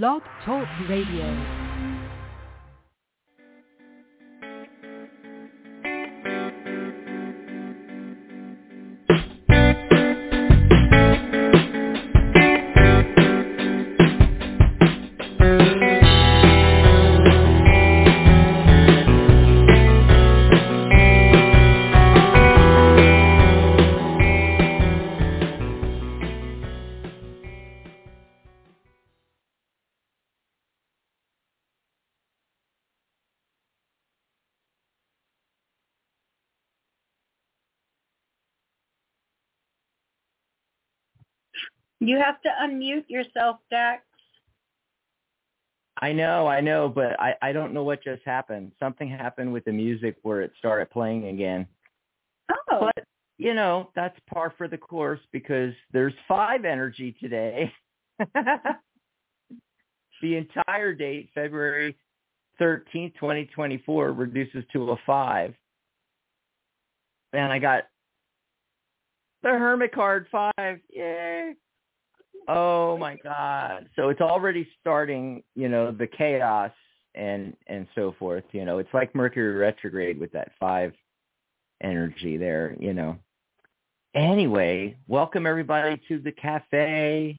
Blog Talk Radio. You have to unmute yourself, Dax. I know, I know, but I, I don't know what just happened. Something happened with the music where it started playing again. Oh. But, you know, that's par for the course because there's five energy today. the entire date, February 13th, 2024, reduces to a five. And I got the Hermit card five. Yay. Oh my God. So it's already starting, you know, the chaos and and so forth. You know, it's like Mercury retrograde with that five energy there, you know. Anyway, welcome everybody to the cafe.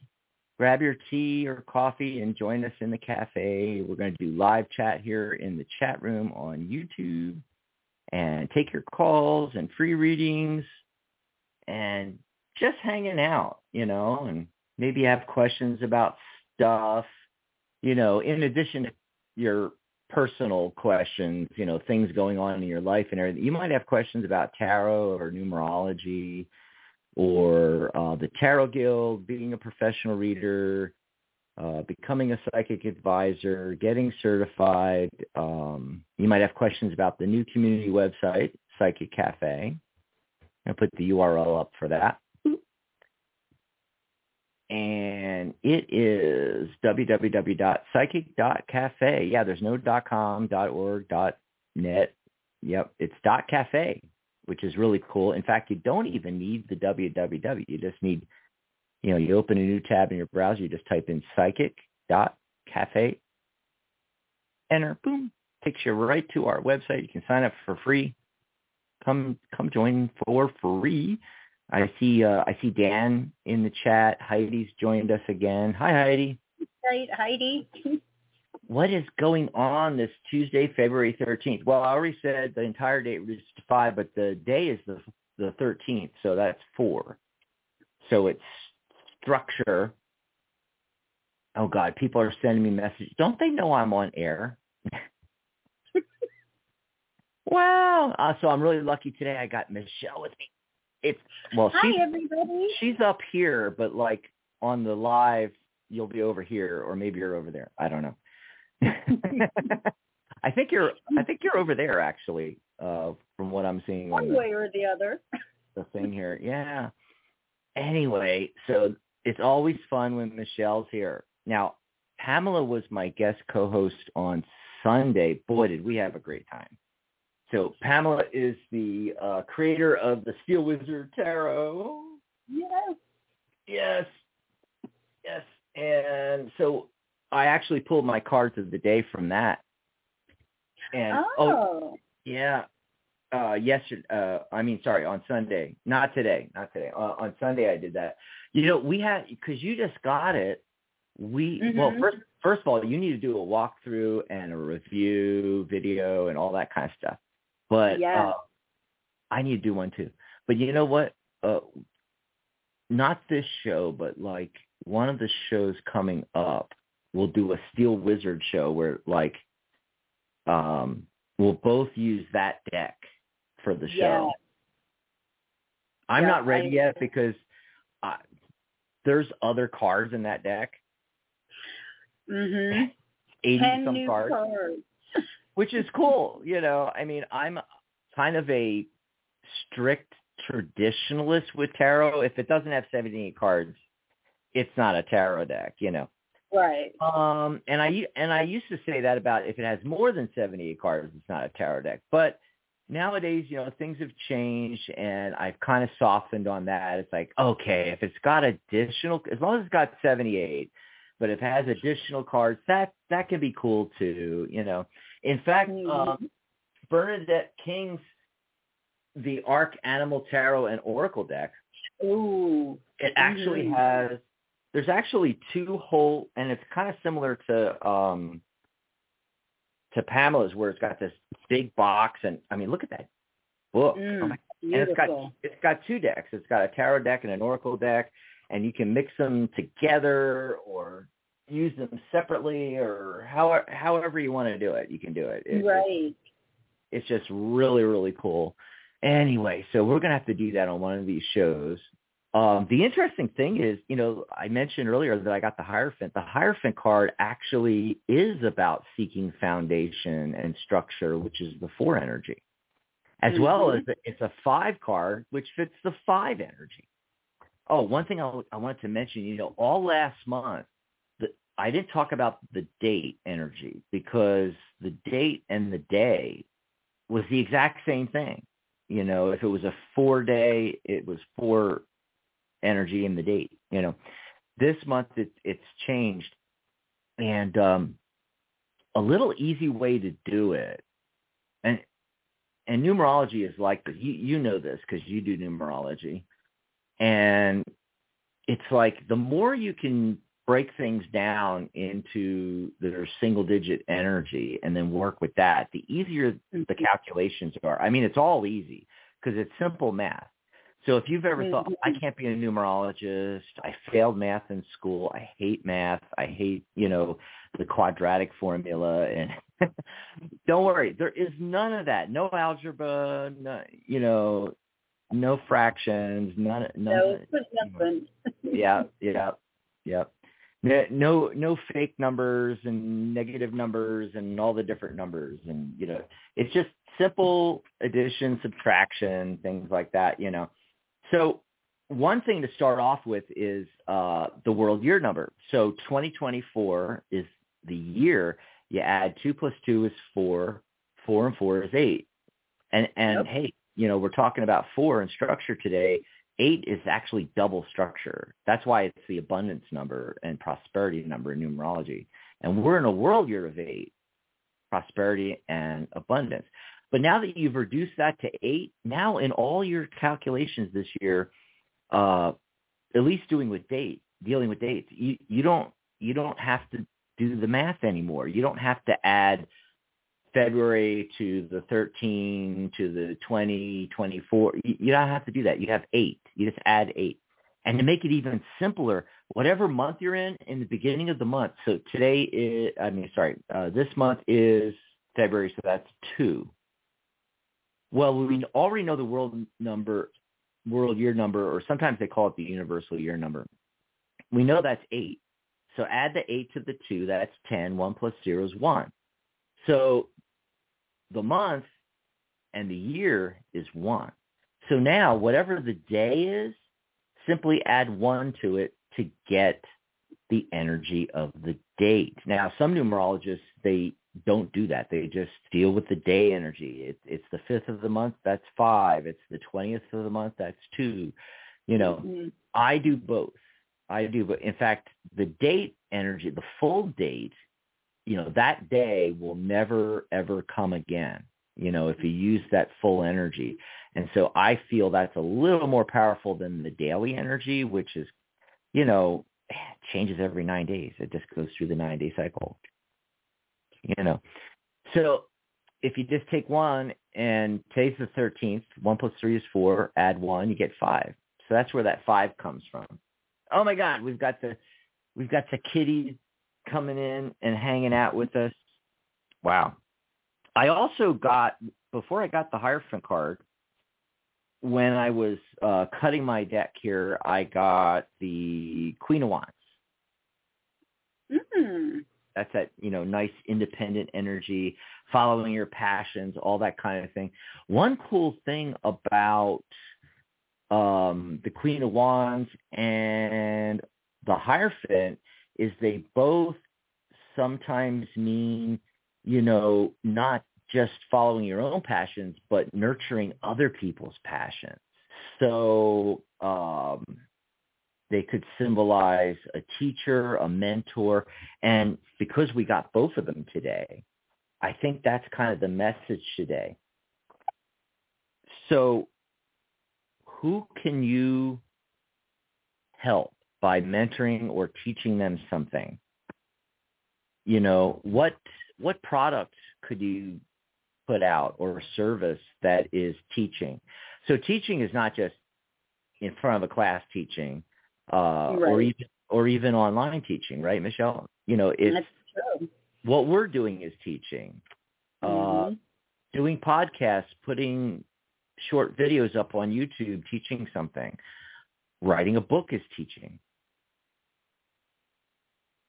Grab your tea or coffee and join us in the cafe. We're going to do live chat here in the chat room on YouTube and take your calls and free readings and just hanging out, you know, and maybe have questions about stuff, you know, in addition to your personal questions, you know, things going on in your life and everything. You might have questions about tarot or numerology or uh, the Tarot Guild, being a professional reader, uh, becoming a psychic advisor, getting certified. Um, you might have questions about the new community website, Psychic Cafe. I'll put the URL up for that and it is www.psychic.cafe. Yeah, there's no .com, .org, .net. Yep, it's .cafe, which is really cool. In fact, you don't even need the www. You just need, you know, you open a new tab in your browser, you just type in psychic.cafe, enter, boom, takes you right to our website. You can sign up for free. Come, come join for free. I see uh, I see Dan in the chat. Heidi's joined us again. Hi Heidi. Hi Heidi. what is going on this Tuesday, February 13th? Well, I already said the entire date reached five, but the day is the the 13th, so that's four. So it's structure. Oh God, people are sending me messages. Don't they know I'm on air? wow. Uh, so I'm really lucky today. I got Michelle with me it's well Hi, she's everybody. she's up here but like on the live you'll be over here or maybe you're over there. I don't know. I think you're i think you're over there actually uh from what i'm seeing One on the, way or the other. the thing here. Yeah. Anyway so it's always fun when michelle's here. Now pamela was my guest co-host on sunday. Boy did we have a great time so Pamela is the uh, creator of the Steel Wizard Tarot. Yes. Yes. Yes. And so I actually pulled my cards of the day from that. And oh. yeah. Uh yesterday uh I mean sorry, on Sunday. Not today, not today. Uh, on Sunday I did that. You know, we had cuz you just got it. We well Mhm. first first of all, you need to do a walkthrough and a review video and all that kind of stuff. But Yeah. uh, I need to do one too. But you know what? Uh, not this show, but like one of the shows coming up, we'll do a Steel Wizard show where like um we'll both use that deck for the show. Yeah. I'm Yeah, not ready I- yet because uh, there's other cards in that deck. Mhm. 80 Ten some new cards. cards. Which is cool. You know, I mean, I'm kind of a strict traditionalist with tarot. If it doesn't have 78 cards, it's not a tarot deck, you know. Right. Um, and I and I used to say that about if it has more than 78 cards, it's not a tarot deck. But nowadays, you know, things have changed, and I've kind of softened on that. It's like, okay, if it's got additional, as long as it's got 78, but if it has additional cards, that that can be cool too. You know, in fact, Mhm. um, Bernadette King's the Ark Animal Tarot and Oracle deck. Ooh. It actually Mhm. has. There's actually two whole, and it's kind of similar to um to Pamela's, where it's got this big box, and I mean, look at that book. Mm, Oh and it's got it's got two decks. It's got a tarot deck and an oracle deck, and you can mix them together or use them separately or however however you want to do it. You can do it. It- it's- right. It's just really really cool. Anyway, so we're gonna have to do that on one of these shows. Um, the interesting thing is, you know, I mentioned earlier that I got the Hierophant. The Hierophant card actually is about seeking foundation and structure, which is the four energy as well Mhm. as it's a five card, which fits the five energy. Oh, one thing I, I wanted to mention, you know, all last month, I didn't talk about the date energy because the date and the day was the exact same thing. You know, if it was a four day, it was four energy in the date. You know, this month it, it's changed, and um, a little easy way to do it, and and numerology is like this. You you know this because you do numerology, and it's like the more you can break things down into their single digit energy and then work with that, the easier mm-hmm. the calculations are. I mean, it's all easy because it's simple math. So if you've ever thought, I mm-hmm. can't be a numerologist, I failed math in school, I hate math, I hate, you know, the quadratic formula and don't worry, there is none of that. No algebra, no, you know, no fractions, none none No, of- it's nothing. yeah, yeah, yeah. No, no, no fake numbers and negative numbers and all the different numbers, and you know, it's just simple addition, subtraction, things like that. You know, so one thing to start off with is uh, the world year number. So 2024 is the year. You add two plus two is four. Four and four is eight. And and Yep. hey, you know, we're talking about four and structure today eight is actually double structure. That's why it's the abundance number and prosperity number in numerology. And we're in a world year of eight, prosperity and abundance. But now that you've reduced that to eight, now in all your calculations this year, uh, at least doing with date, dealing with dates, you, you don't you don't have to do the math anymore. You don't have to add February to the 13 to the 20, 24. You, don't have to do that. You have eight. You just add eight. And to make it even simpler, whatever month you're in, in the beginning of the month. So today is, I mean, sorry, uh, this month is February, so that's two. Well, we already know the world number, world year number, or sometimes they call it the universal year number. We know that's eight. So add the eight to the two, that's 10. One plus zero is one. So the month and the year is one. So now whatever the day is, simply add one to it to get the energy of the date. Now, some numerologists, they don't do that. They just deal with the day energy. It, it's the fifth of the month, that's five. It's the 20th of the month, that's two. You know, Mhm. I do both. I do, but in fact, the date energy, the full date, you know, that day will never ever come again. You know, if you use that full energy. And so I feel that's a little more powerful than the daily energy, which is, you know, changes every nine days. It just goes through the nine day cycle. You know. So if you just take one and today's the 13th, one plus three is four, add one, you get five. So that's where that five comes from. Oh my God, we've got the we've got the kitties coming in and hanging out with us. Wow. I also got before I got the Hierophant card, when I was uh, cutting my deck here, I got the Queen of Wands. Mm. That's that, you know, nice independent energy, following your passions, all that kind of thing. One cool thing about um, the Queen of Wands and the Hierophant is they both sometimes mean, you know, not just following your own passions, but nurturing other people's passions. So um, they could symbolize a teacher, a mentor, and because we got both of them today, I think that's kind of the message today. So who can you help by mentoring or teaching them something? You know, what what product could you put out or a service that is teaching? So teaching is not just in front of a class teaching uh, Right. or even or even online teaching, right, Michelle? You know, it's That's true. what we're doing is teaching. Uh, Mhm. doing podcasts, putting short videos up on YouTube, teaching something. Writing a book is teaching.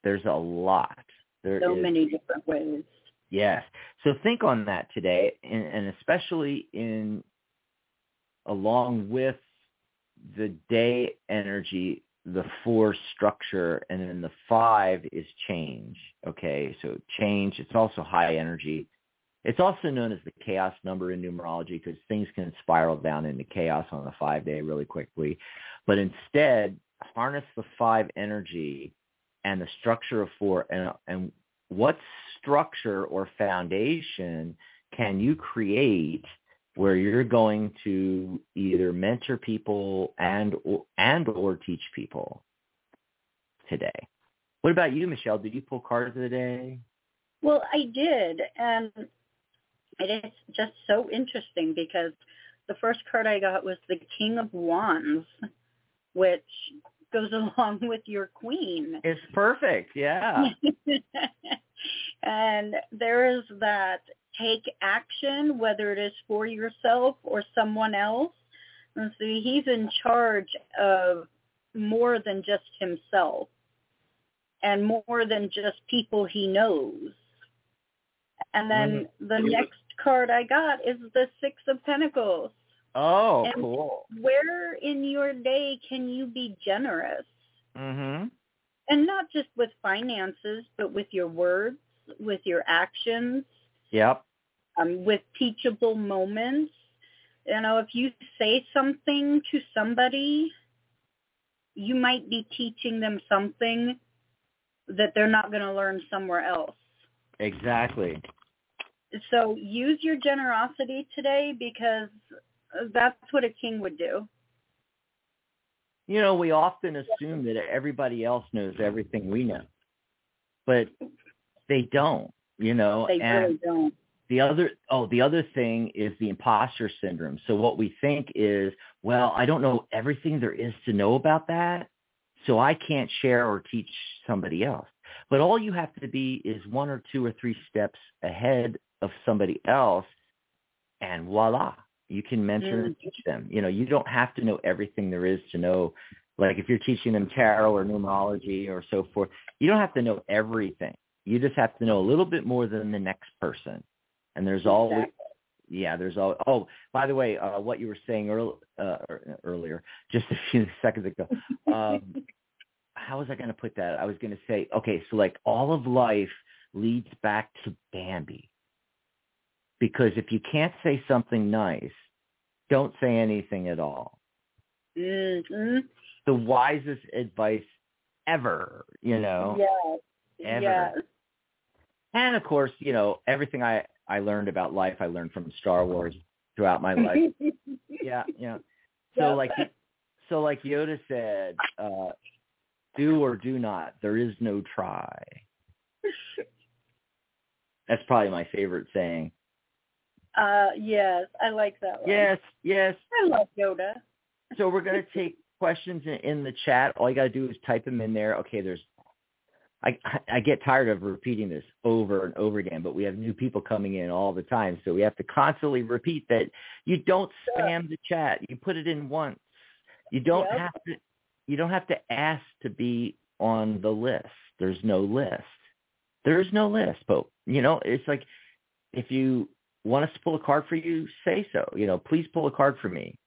There's a lot. There so is- many different ways. Yes. So think on that today, and, and especially in along with the day energy, the four structure, and then the five is change. Okay, so change. It's also high energy. It's also known as the chaos number in numerology because things can spiral down into chaos on the five day really quickly. But instead, harness the five energy and the structure of four and and what structure or foundation can you create where you're going to either mentor people and or, and or teach people today? What about you, Michelle? Did you pull cards of the day? Well, I did, and it is just so interesting because the first card I got was the King of Wands, which goes along with your Queen. It's perfect. Yeah. and there is that take action, whether it is for yourself or someone else. And so he's in charge of more than just himself and more than just people he knows. And then mm-hmm. the next card I got is the Six of Pentacles. Oh, And- cool. Where in your day can you be generous? Mhm. and not just with finances, but with your words, with your actions, Yep. um, with teachable moments. You know, if you say something to somebody, you might be teaching them something that they're not going to learn somewhere else. Exactly. So use your generosity today because that's what a king would do. You know, we often assume that everybody else knows everything we know, but they don't. You know, They and really don't. the other oh the other thing is the imposter syndrome so what we think is well i don't know everything there is to know about that so i can't share or teach somebody else but all you have to be is one or two or three steps ahead of somebody else and voila you can mentor and teach them. You know you don't have to know everything there is to know. Like if you're teaching them tarot or numerology or so forth you don't have to know everything. You just have to know a little bit more than the next person. And there's always yeah there's all oh by the way uh what you were saying earl, uh, earlier just a few seconds ago um how was i going to put that? I was going to say okay so like all of life leads back to bambi because if you can't say something nice don't say anything at all hmm the wisest advice ever you know Yes. Ever. Yes. and of course you know everything i i learned about life i learned from star wars throughout my life yeah, yeah. So Yep. like so like Yoda said, uh do or do not. There is no try. That's probably my favorite saying. Uh, yes, I like that one. Yes, yes. I love Yoda. So we're gonna take questions in, in the chat. All you gotta do is type them in there. Okay, there's I I get tired of repeating this over and over again, but we have new people coming in all the time, so we have to constantly repeat that you don't spam the chat. You put it in once. You don't Yep. have to you don't have to ask to be on the list. There's no list. There's no list, but you know, it's like if you want us to pull a card for you, say so. You know, please pull a card for me.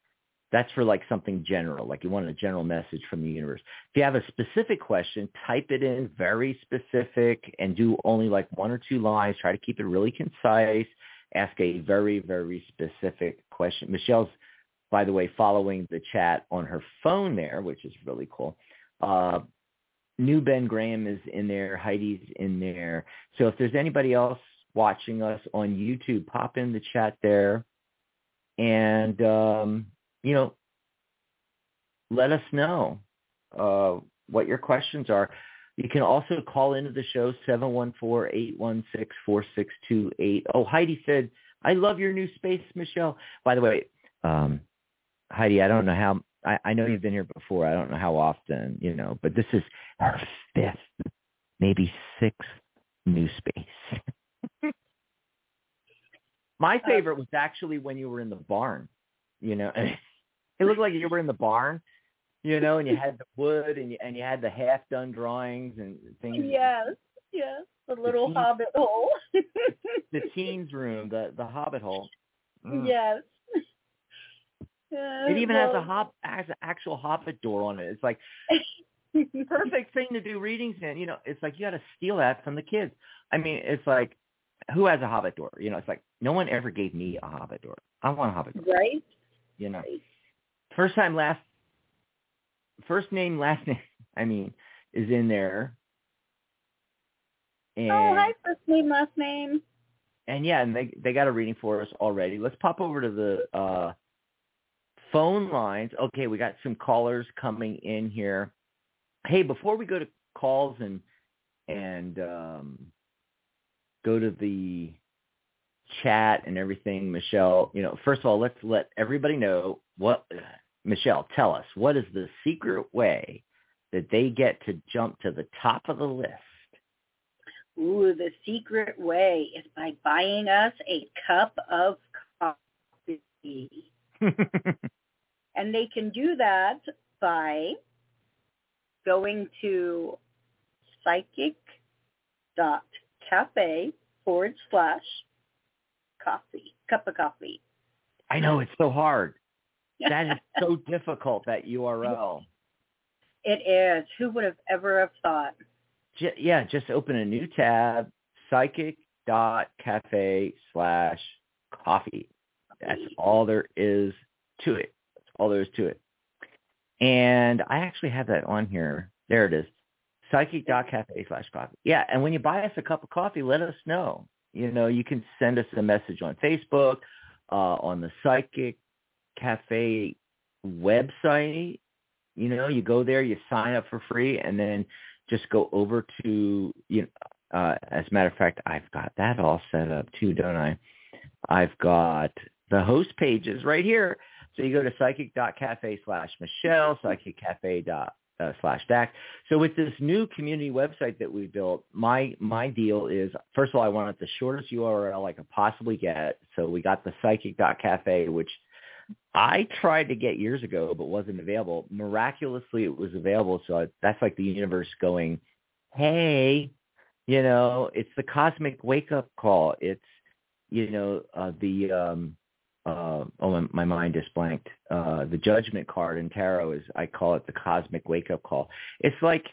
That's for like something general, like you want a general message from the universe. If you have a specific question, type it in very specific and do only like one or two lines. Try to keep it really concise. Ask a very, very specific question. Michelle's, by the way, following the chat on her phone there, which is really cool. Uh, new Ben Graham is in there. Heidi's in there. So if there's anybody else watching us on YouTube, pop in the chat there, and um, you know, let us know uh, what your questions are. You can also call into the show, 714-816-4628. Oh, Heidi said, I love your new space, Michelle. By the way, um, Heidi, I don't know how, I, I know you've been here before. I don't know how often, you know, but this is her fifth, maybe sixth new space. My favorite was actually when you were in the barn, you know, it looked like you were in the barn you know, and you had the wood and you and you had the half done drawings and things. Yes, yes, the little the teens, hobbit hole. the teens room, the the hobbit hole. Mm. Yes. it even well, has a hop has an actual hobbit door on it. It's like perfect thing to do readings in. You know, it's like you got to steal that from the kids. I mean, it's like who has a hobbit door? You know, it's like no one ever gave me a hobbit door. I want a hobbit door. Right. You know. First time last first name, last name, I mean, is in there. And, oh, hi, first name, last name. And yeah, and they they got a reading for us already. Let's pop over to the uh, phone lines. Okay, we got some callers coming in here. Hey, before we go to calls and and um, go to the chat and everything, Michelle, you know, first of all, let's let everybody know what uh, Michelle, tell us, what is the secret way that they get to jump to the top of the list? Ooh, the secret way is by buying us a cup of coffee. and they can do that by going to psychic.cafe forward slash coffee, cup of coffee. I know, it's so hard that is so difficult, that URL. It is. Who would have ever have thought? yeah, just open a new tab, psychic.cafe slash coffee. That's all there is to it. That's all there is to it. And I actually have that on here. There it is. Psychic.cafe slash coffee. Yeah, and when you buy us a cup of coffee, let us know. You know, you can send us a message on Facebook, uh, on the Psychic Cafe website. You know, you go there, you sign up for free, and then just go over to you. Know, uh, as a matter of fact, I've got that all set up too, don't I? I've got the host pages right here. So you go to psychic.cafe slash Michelle, psychiccafe dot uh, slash Dax. So with this new community website that we built, my my deal is first of all I wanted the shortest URL I could possibly get. So we got the psychic.cafe, which I tried to get years ago, but wasn't available. Miraculously, it was available. So that's like the universe going, hey, you know, it's the cosmic wake up call. It's, you know, uh, the, um, uh, oh, my, my mind just blanked. Uh, the judgment card in tarot is, I call it the cosmic wake up call. It's like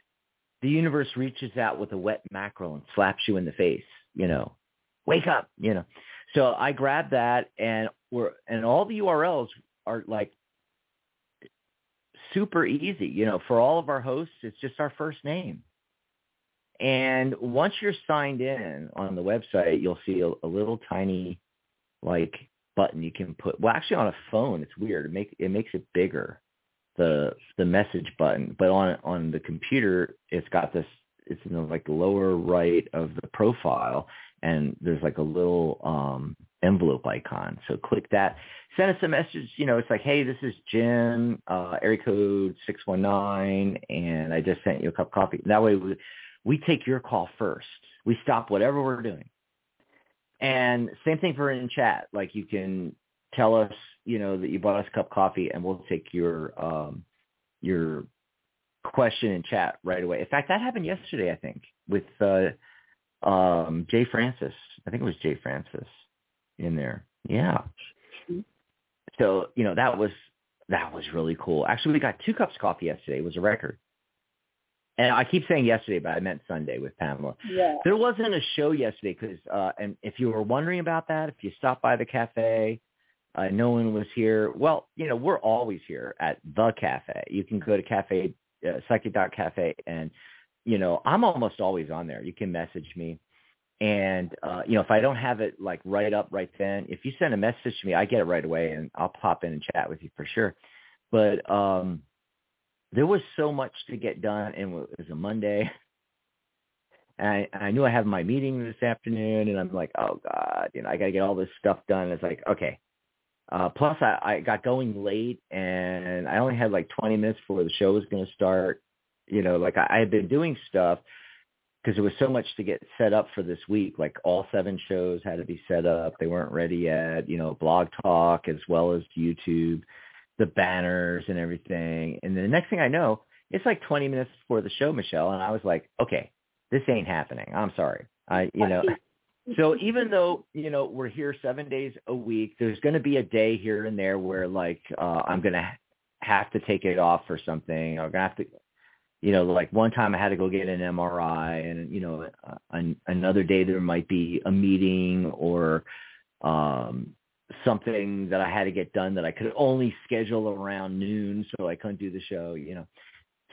the universe reaches out with a wet mackerel and slaps you in the face, you know, wake up, you know. So I grabbed that and we're and all the URLs are like super easy. You know, for all of our hosts, it's just our first name. And once you're signed in on the website, you'll see a, a little tiny like button you can put. Well, actually, on a phone, it's weird. It make it makes it bigger, the the message button. But on on the computer, it's got this. It's in the like lower right of the profile, and there's like a little um, envelope icon. So click that. Send us a message. You know, it's like, hey, this is Jim, uh, area code 619, and I just sent you a cup of coffee. That way we, we take your call first. We stop whatever we're doing. And same thing for in chat. Like you can tell us, you know, that you bought us a cup of coffee, and we'll take your um, your question in chat right away. In fact, that happened yesterday, I think, with uh, um, Jay Francis. I think it was Jay Francis in there. Yeah. So, you know, that was that was really cool. Actually, we got two cups of coffee yesterday. It was a record. And I keep saying yesterday, but I meant Sunday with Pamela. Yeah. There wasn't a show yesterday because, uh, and if you were wondering about that, if you stopped by the cafe, uh, no one was here. Well, you know, we're always here at the cafe. You can go to cafe uh, Psychic Cafe, and you know I'm almost always on there. You can message me, and uh, you know if I don't have it like right up right then, if you send a message to me, I get it right away, and I'll pop in and chat with you for sure. But um, there was so much to get done, and it was a Monday. And I, I knew I have my meeting this afternoon, and I'm like, oh god, you know, I got to get all this stuff done. It's like, okay, uh, plus, I, I got going late, and I only had like 20 minutes before the show was going to start. You know, like I, I had been doing stuff because there was so much to get set up for this week. Like all seven shows had to be set up; they weren't ready yet. You know, Blog Talk as well as YouTube, the banners and everything. And then the next thing I know, it's like 20 minutes before the show, Michelle, and I was like, okay, this ain't happening. I'm sorry. I, you know, so even though you know we're here seven days a week there's going to be a day here and there where like uh i'm going to have to take it off for something i'm going to have to you know like one time i had to go get an mri and you know uh, an, another day there might be a meeting or um something that i had to get done that i could only schedule around noon so i couldn't do the show you know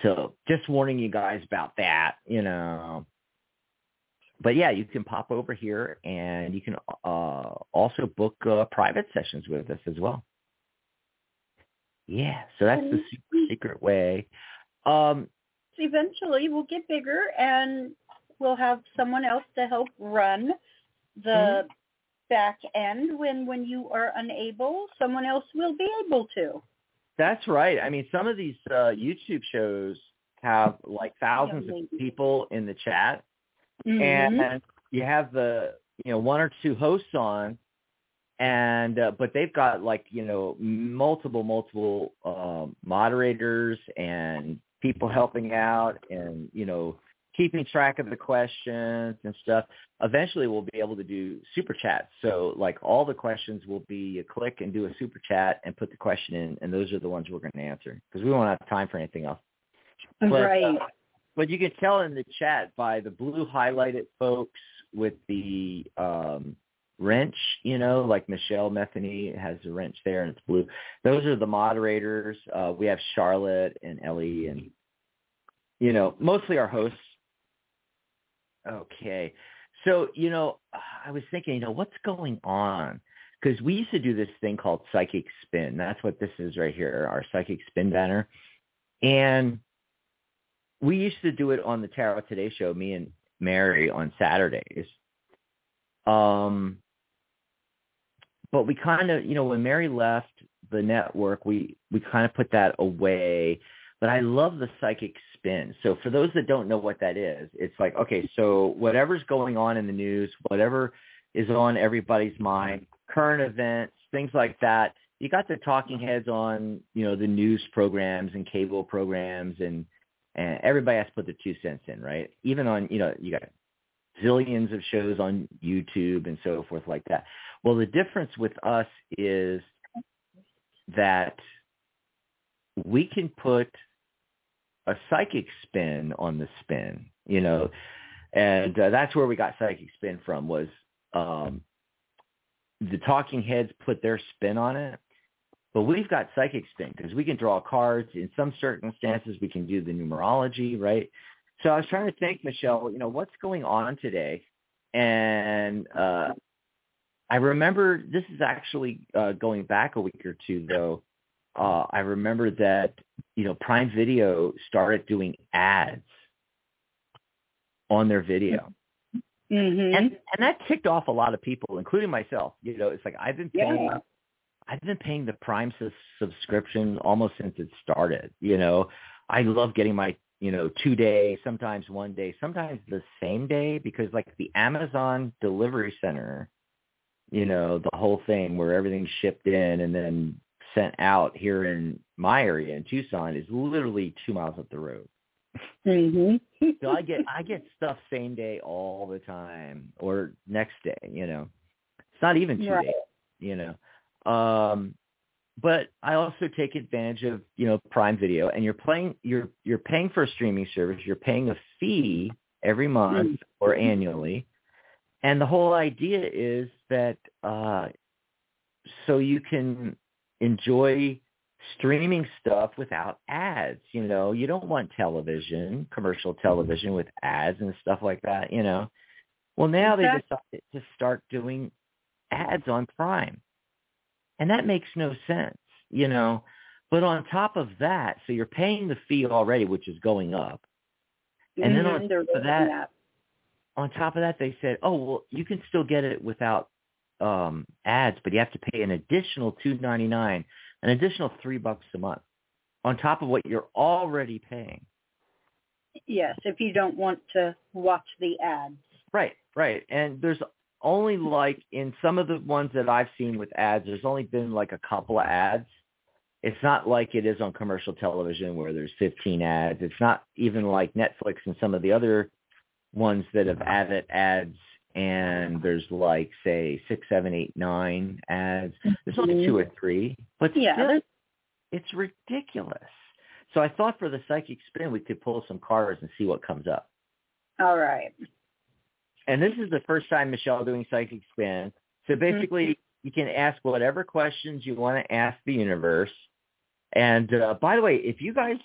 so just warning you guys about that you know but yeah, you can pop over here and you can uh, also book uh, private sessions with us as well. Yeah, so that's the super secret way. Um, Eventually, we'll get bigger and we'll have someone else to help run the mm-hmm. Back end when when you are unable. Someone else will be able to. That's right. I mean, some of these uh, YouTube shows have like thousands of people in the chat mm-hmm. and you have the you know one or two hosts on and uh, but they've got like you know multiple multiple um, moderators and people helping out and you know keeping track of the questions and stuff eventually we'll be able to do super chats so like all the questions will be a click and do a super chat and put the question in and those are the ones we're going to answer because we won't have time for anything else but, right uh, but you can tell in the chat by the blue highlighted folks with the um wrench, you know, like Michelle Metheny has a wrench there and it's blue. Those are the moderators. Uh, we have Charlotte and Ellie and, you know, mostly our hosts. Okay. So, you know, I was thinking, you know, what's going on? Because we used to do this thing called Psychic Spin. That's what this is right here, our Psychic Spin banner. And we used to do it on the Tarot Today show, me and Mary on Saturdays. Um, but we kind of, you know, when Mary left the network, we we kind of put that away. But I love the psychic spin. So for those that don't know what that is, it's like, okay, so whatever's going on in the news, whatever is on everybody's mind, current events, things like that. You got the talking heads on, you know, the news programs and cable programs and and everybody has to put their two cents in, right? Even on, you know, you got zillions of shows on YouTube and so forth like that. Well, the difference with us is that we can put a psychic spin on the spin, you know, and uh, that's where we got psychic spin from was um, the talking heads put their spin on it but we've got psychic spin because we can draw cards. In some circumstances, we can do the numerology, right? So I was trying to think, Michelle, you know, what's going on today? And uh, I remember this is actually uh, going back a week or two, though. Uh, I remember that, you know, Prime Video started doing ads on their video. Mm-hmm. And, and that ticked off a lot of people, including myself. You know, it's like I've been paying yeah I've been paying the Prime subscription almost since it started. You know, I love getting my you know two day, sometimes one day, sometimes the same day because like the Amazon delivery center, you know, the whole thing where everything's shipped in and then sent out here in my area in Tucson is literally two miles up the road. Mm-hmm. so I get I get stuff same day all the time or next day. You know, it's not even two right. days. You know. Um, but I also take advantage of you know Prime Video, and you're playing you're you're paying for a streaming service. You're paying a fee every month mm-hmm. or annually, and the whole idea is that uh, so you can enjoy streaming stuff without ads. You know, you don't want television, commercial television with ads and stuff like that, you know. Well, now they decided to start doing ads on Prime. And that makes no sense, you know. But on top of that, so you're paying the fee already, which is going up. And mm-hmm. then on top of that, on top of that, they said, oh, well, you can still get it without um, ads, but you have to pay an additional two ninety nine, an additional three bucks a month on top of what you're already paying. Yes, if you don't want to watch the ads. Right, right. And there's only like in some of the ones that I've seen with ads, there's only been like a couple of ads. It's not like it is on commercial television where there's 15 ads. It's not even like Netflix and some of the other ones that have added ads and there's like say six, seven, eight, nine ads. There's only two or three, but Yeah, still, it's ridiculous. So I thought for the psychic spin we could pull some cards and see what comes up. All right. And this is the first time Michelle doing psychic spin. So basically, you can ask whatever questions you want to ask the universe. And uh, by the way, if you guys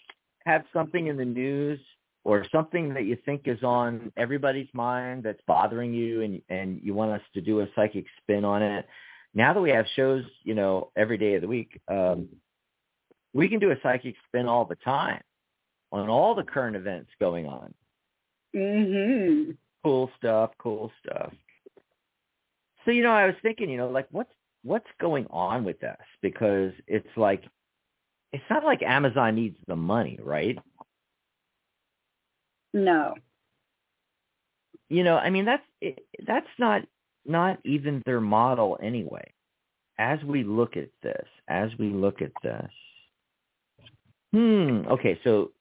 have something in the news or something that you think is on everybody's mind that's bothering you, and and you want us to do a psychic spin on it, now that we have shows, you know, every day of the week, um, we can do a psychic spin all the time on all the current events going on Mhm. cool stuff, cool stuff. So you know, I was thinking, you know, like what's what's going on with this? Because it's like it's not like Amazon needs the money, right? No. You know, I mean that's it, that's not not even their model anyway. As we look at this, as we look at this. Hmm, okay, so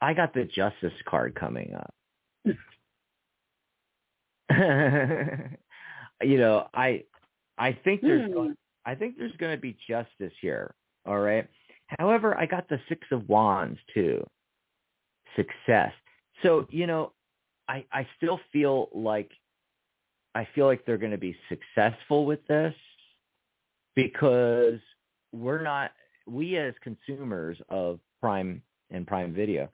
I got the justice card coming up. you know, I I think there's Hmm. going, I think there's going to be justice here. All right. However, I got the six of wands too. Success. So you know, I I still feel like I feel like they're going to be successful with this because we're not we as consumers of Prime and Prime Video,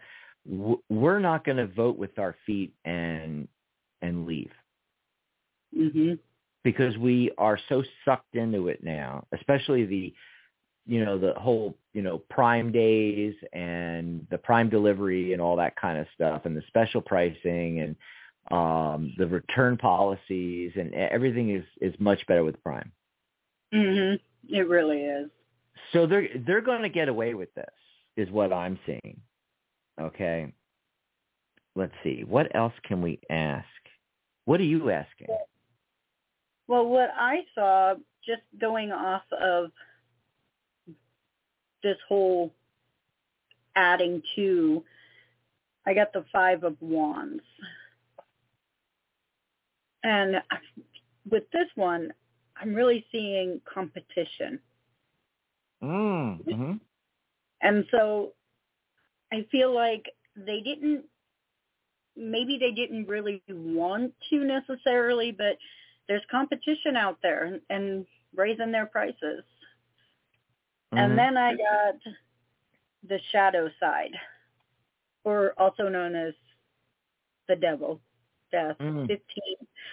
we're not going to vote with our feet and and leave Mhm. because we are so sucked into it now, especially the you know the whole you know prime days and the prime delivery and all that kind of stuff and the special pricing and um the return policies and everything is is much better with prime. Mhm. It really is. so they're they're going to get away with this is what i'm seeing. Okay. Let's see. What else can we ask? What are you asking? Well, what I saw just going off of this whole adding to, I got the five of wands. And with this one, I'm really seeing competition. mm, hmm And so I feel like they didn't, maybe they didn't really want to necessarily, but there's competition out there and, and raising their prices. Mm-hmm. And then I got the shadow side, or also known as the devil, death, Mhm. 15.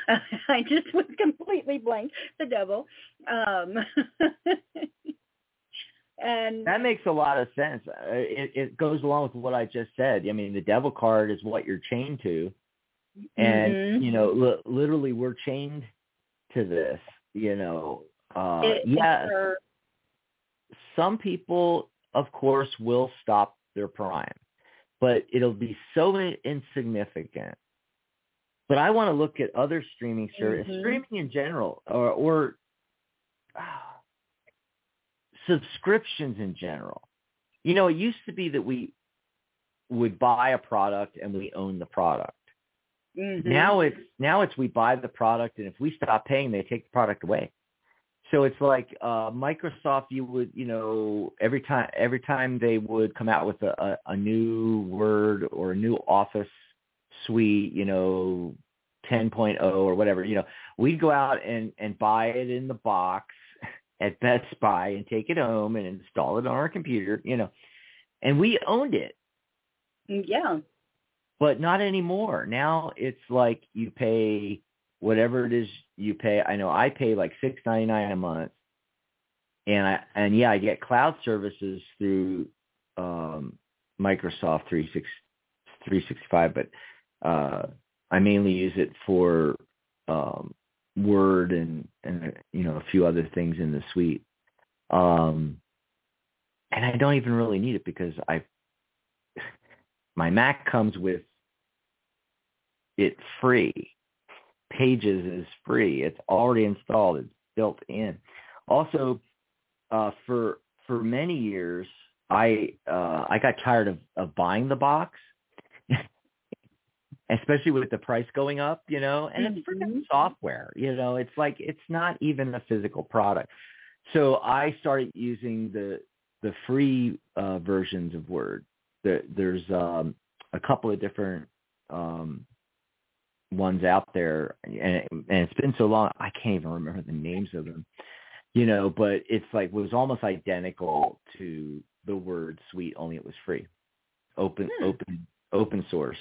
I just went completely blank. The devil. Um, and That makes a lot of sense. Uh, It, it goes along with what I just said. I mean, the devil card is what you're chained to, and Mhm. you know, li- literally, we're chained to this. You know, uh, it, or- Some people, of course, will stop their prime, but it'll be so insignificant. But I want to look at other streaming services, Mhm. streaming in general, or, or subscriptions in general. You know, it used to be that we would buy a product and we own the product. Mhm. Now it's now it's we buy the product and if we stop paying, they take the product away. So it's like uh, Microsoft. You would you know every time every time they would come out with a, a, a new Word or a new Office suite, you know, 10.0 or whatever, you know, we'd go out and and buy it in the box at Best Buy and take it home and install it on our computer, you know. And we owned it. Yeah. But not anymore. Now it's like you pay whatever it is you pay. I know I pay like six ninety nine a month. And I and yeah, I get cloud services through um Microsoft 365, but uh I mainly use it for um Word and and you know a few other things in the suite. Um, and I don't even really need it because I my Mac comes with it free. Pages is free. It's already installed. It's built in. Also, uh, for for many years, I uh, I got tired of, of buying the box especially with the price going up, you know, and it's freaking Mhm. software, you know, it's like it's not even a physical product. So I started using the the free uh, versions of Word. There, there's um, a couple of different um, ones out there, and, it, and it's been so long I can't even remember the names of them. You know, but it's like was almost identical to the Word suite, only it was free, open, Hmm. open, open source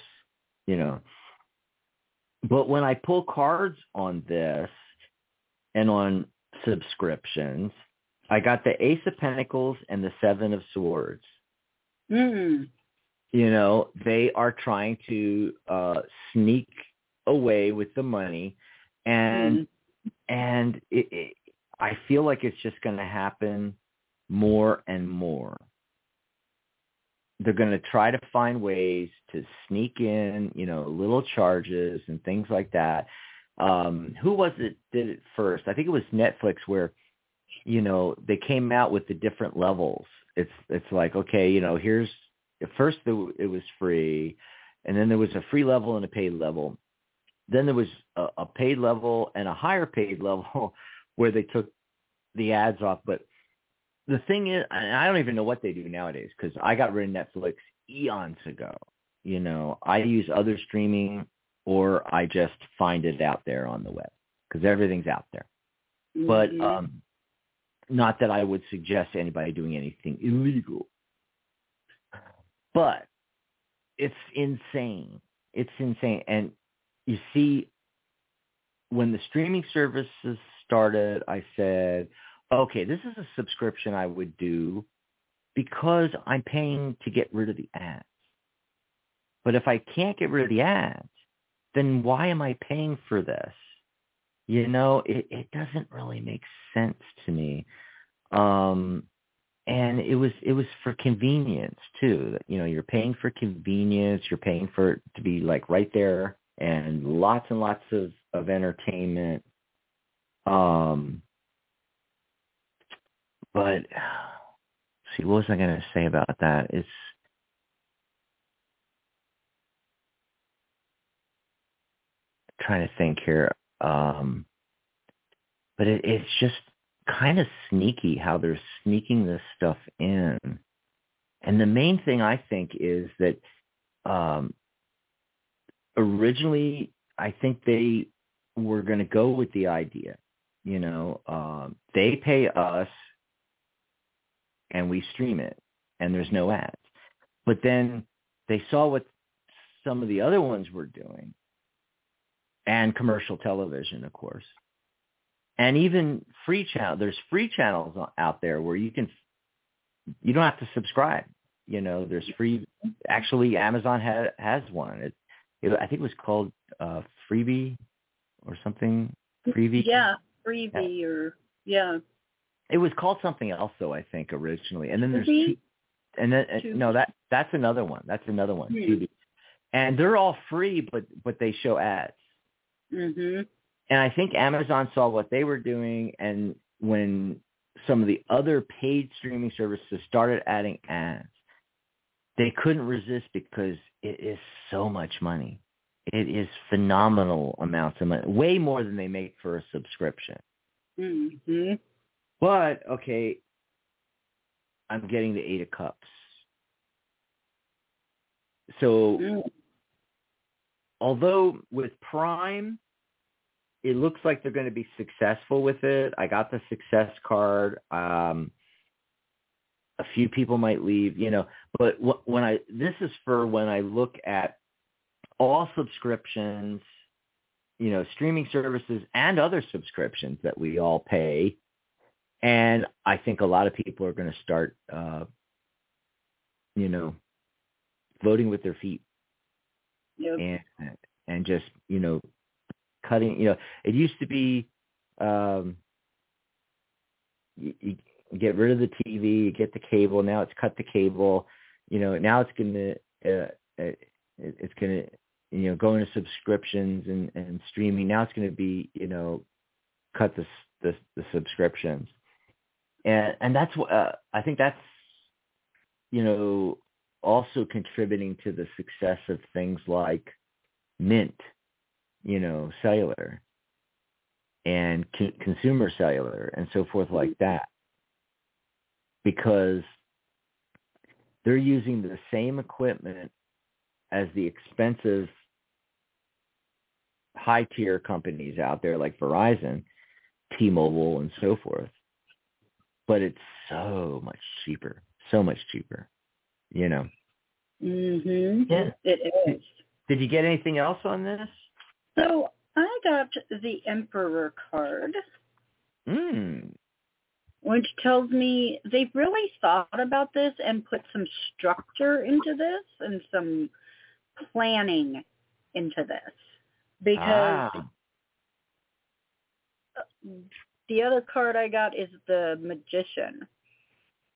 you know. But when I pull cards on this and on subscriptions, I got the Ace of Pentacles and the Seven of Swords. Mm. You know, they are trying to uh sneak away with the money and Mm. and it, it, I feel like it's just going to happen more and more they're going to try to find ways to sneak in, you know, little charges and things like that. Um, who was it did it first? I think it was Netflix where, you know, they came out with the different levels. It's it's like okay, you know, here's first the, it was free, and then there was a free level and a paid level. Then there was a, a paid level and a higher paid level where they took the ads off, but the thing is, and I don't even know what they do nowadays because I got rid of Netflix eons ago. You know, I use other streaming or I just find it out there on the web because everything's out there. But Mhm. um, not that I would suggest anybody doing anything illegal. But it's insane. It's insane. And you see, when the streaming services started, I said, okay, this is a subscription I would do because I'm paying to get rid of the ads. But if I can't get rid of the ads, then why am I paying for this? You know, it, it doesn't really make sense to me. Um, and it was it was for convenience too. You know, you're paying for convenience. You're paying for it to be like right there, and lots and lots of of entertainment. Um, but see, what was I going to say about that? It's trying to think here. Um, but it, it's just kind of sneaky how they're sneaking this stuff in. And the main thing I think is that um, originally I think they were going to go with the idea, you know, um, they pay us and we stream it and there's no ads. But then they saw what some of the other ones were doing and commercial television, of course. And even free channel, there's free channels out there where you can, you don't have to subscribe. You know, there's free, actually Amazon ha, has one. It, it, I think it was called uh, Freevee or something. Freevee? Yeah, Freevee or yeah. It was called something else though, I think originally. And then there's Tubi? and then Tubi? no, that that's another one. That's another one. Hmm. Tubi. And they're all free, but but they show ads. Mhm. And I think Amazon saw what they were doing, and when some of the other paid streaming services started adding ads, they couldn't resist because it is so much money. It is phenomenal amounts of money, way more than they make for a subscription. Mhm. But okay, I'm getting the eight of cups. So Mm. although with Prime, it looks like they're going to be successful with it. I got the success card. Um, a few people might leave, you know, but when I this is for when I look at all subscriptions, you know, streaming services and other subscriptions that we all pay. And I think a lot of people are going to start, uh, you know, voting with their feet Yep. and and just you know cutting you know it used to be um you, get rid of the TV get the cable. Now it's cut the cable. You know now it's going to uh, uh, it's going to you know go into subscriptions and and streaming. Now it's going to be you know cut the the, the subscriptions. And and that's what uh, I think that's you know also contributing to the success of things like Mint, you know, cellular and co- consumer cellular and so forth like that. Because they're using the same equipment as the expensive high tier companies out there like Verizon, T-Mobile and so forth. But it's so much cheaper, so much cheaper you know. Mhm. Yeah. It is. Did you get anything else on this? So I got the Emperor card, Mm. Which tells me they've really thought about this and put some structure into this and some planning into this. Because Ah. the other card I got is the Magician.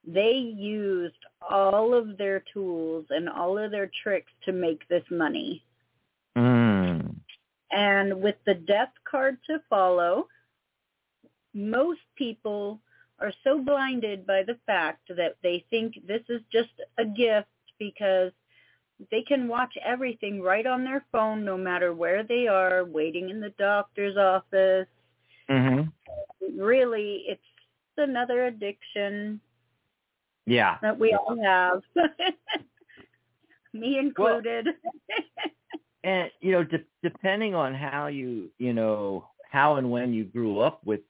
They used all of their tools and all of their tricks to make this money. Mm. And with the death card to follow, most people are so blinded by the fact that they think this is just a gift because they can watch everything right on their phone no matter where they are, waiting in the doctor's office. Mhm. Really, it's another addiction Yeah. that we all have. Me included. And you know, de- depending on how you, you know, how and when you grew up with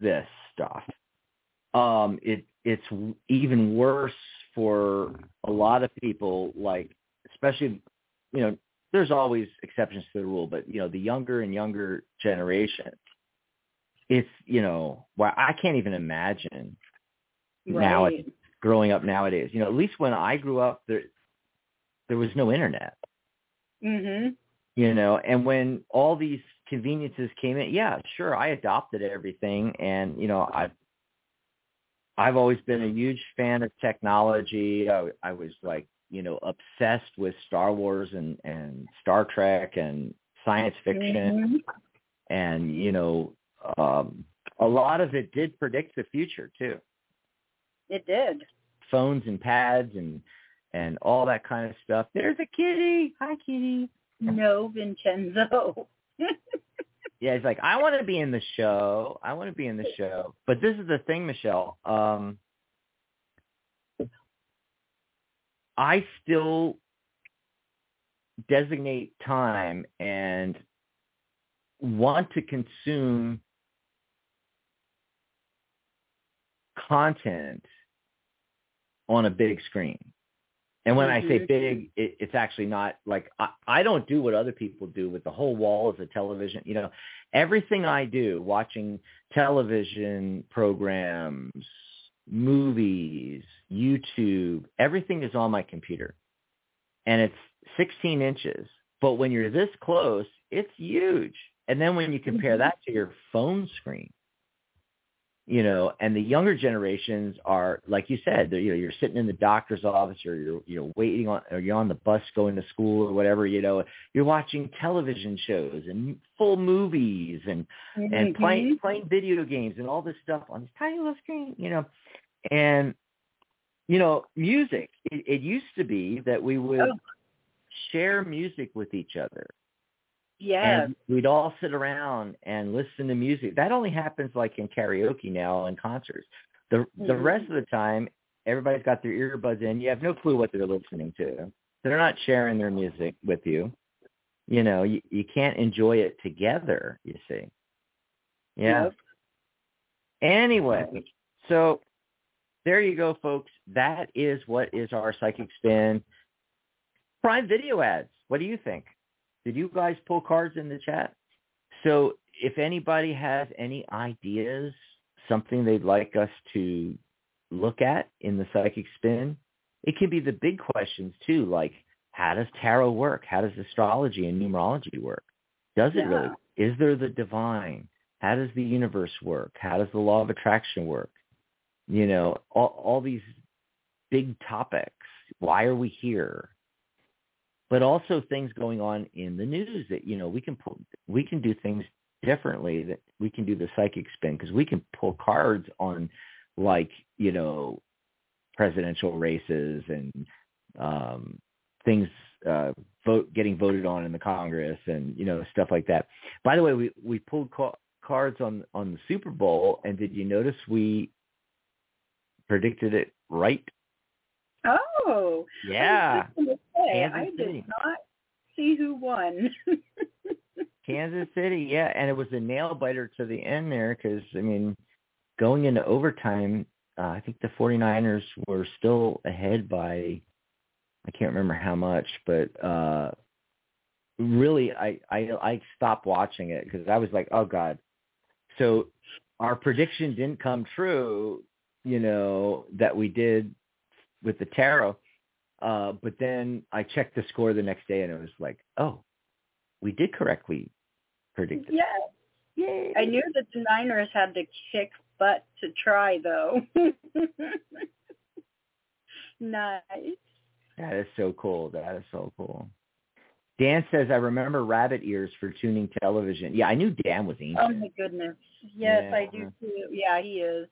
this stuff, um, it it's even worse for a lot of people. Like, especially, you know, there's always exceptions to the rule, but you know, the younger and younger generation, it's you know, well, I can't even imagine now right. growing up nowadays. You know, at least when I grew up, there there was no internet. Mhm. You know, and when all these conveniences came in, yeah, sure, I adopted everything, and you know, I I've always been a huge fan of technology. I, I was like, you know, obsessed with Star Wars and and Star Trek and science fiction, Mhm. and you know, um, a lot of it did predict the future too. It did. phones and pads and and all that kind of stuff. There's a kitty. Hi, kitty. No, Vincenzo. Yeah, he's like, I want to be in the show. I want to be in the show. But this is the thing, Michelle. Um, I still designate time and want to consume content on a big screen. And when I say Mhm. big, it, it's actually not like I, I don't do what other people do with the whole wall as a television. You know, everything I do, watching television programs, movies, YouTube, everything is on my computer. And it's 16 inches. But when you're this close, it's huge. And then when you compare Mhm. that to your phone screen, you know, and the younger generations are, like you said, they're, you know, you're sitting in the doctor's office or you're, you know, waiting on, or you're on the bus going to school or whatever, you know, you're watching television shows and full movies and, and playing, playing video games and all this stuff on this tiny little screen, you know, and, you know, music, it, it used to be that we would Oh. share music with each other Yes. and we'd all sit around and listen to music. That only happens like in karaoke now and concerts. The the Mhm. rest of the time, everybody's got their earbuds in. You have no clue what they're listening to. They're not sharing their music with you. You know, you, you can't enjoy it together, you see. Yeah. Anyway, so there you go, folks. That is what is our psychic spin. Prime video ads. What do you think? Did you guys pull cards in the chat? So if anybody has any ideas, something they'd like us to look at in the psychic spin, it can be the big questions too, like how does tarot work? How does astrology and numerology work? Does it Yeah. really? Is there the divine? How does the universe work? How does the law of attraction work? You know, all, all these big topics. Why are we here? But also things going on in the news that you know we can pull, we can do things differently. That we can do the psychic spin because we can pull cards on like you know presidential races and um, things uh, vote getting voted on in the Congress and you know stuff like that. By the way, we we pulled ca- cards on on the Super Bowl, and did you notice we predicted it right? Oh. Yeah, I say, I did not see who won. Kansas City. Yeah, and it was a nail biter to the end there because I mean, going into overtime, uh, I think the 49ers were still ahead by I can't remember how much, but uh really I I I stopped watching it because I was like, oh god. So our prediction didn't come true, you know, that we did with the tarot. Uh but then I checked the score the next day and it was like, oh, we did correctly predict it. Yeah. Yay. I knew that the Niners had to kick butt to try though. nice. That is so cool. That is so cool. Dan says, I remember rabbit ears for tuning television. Yeah, I knew Dan was ancient. Oh my goodness. Yes, I do too. Yeah, he is.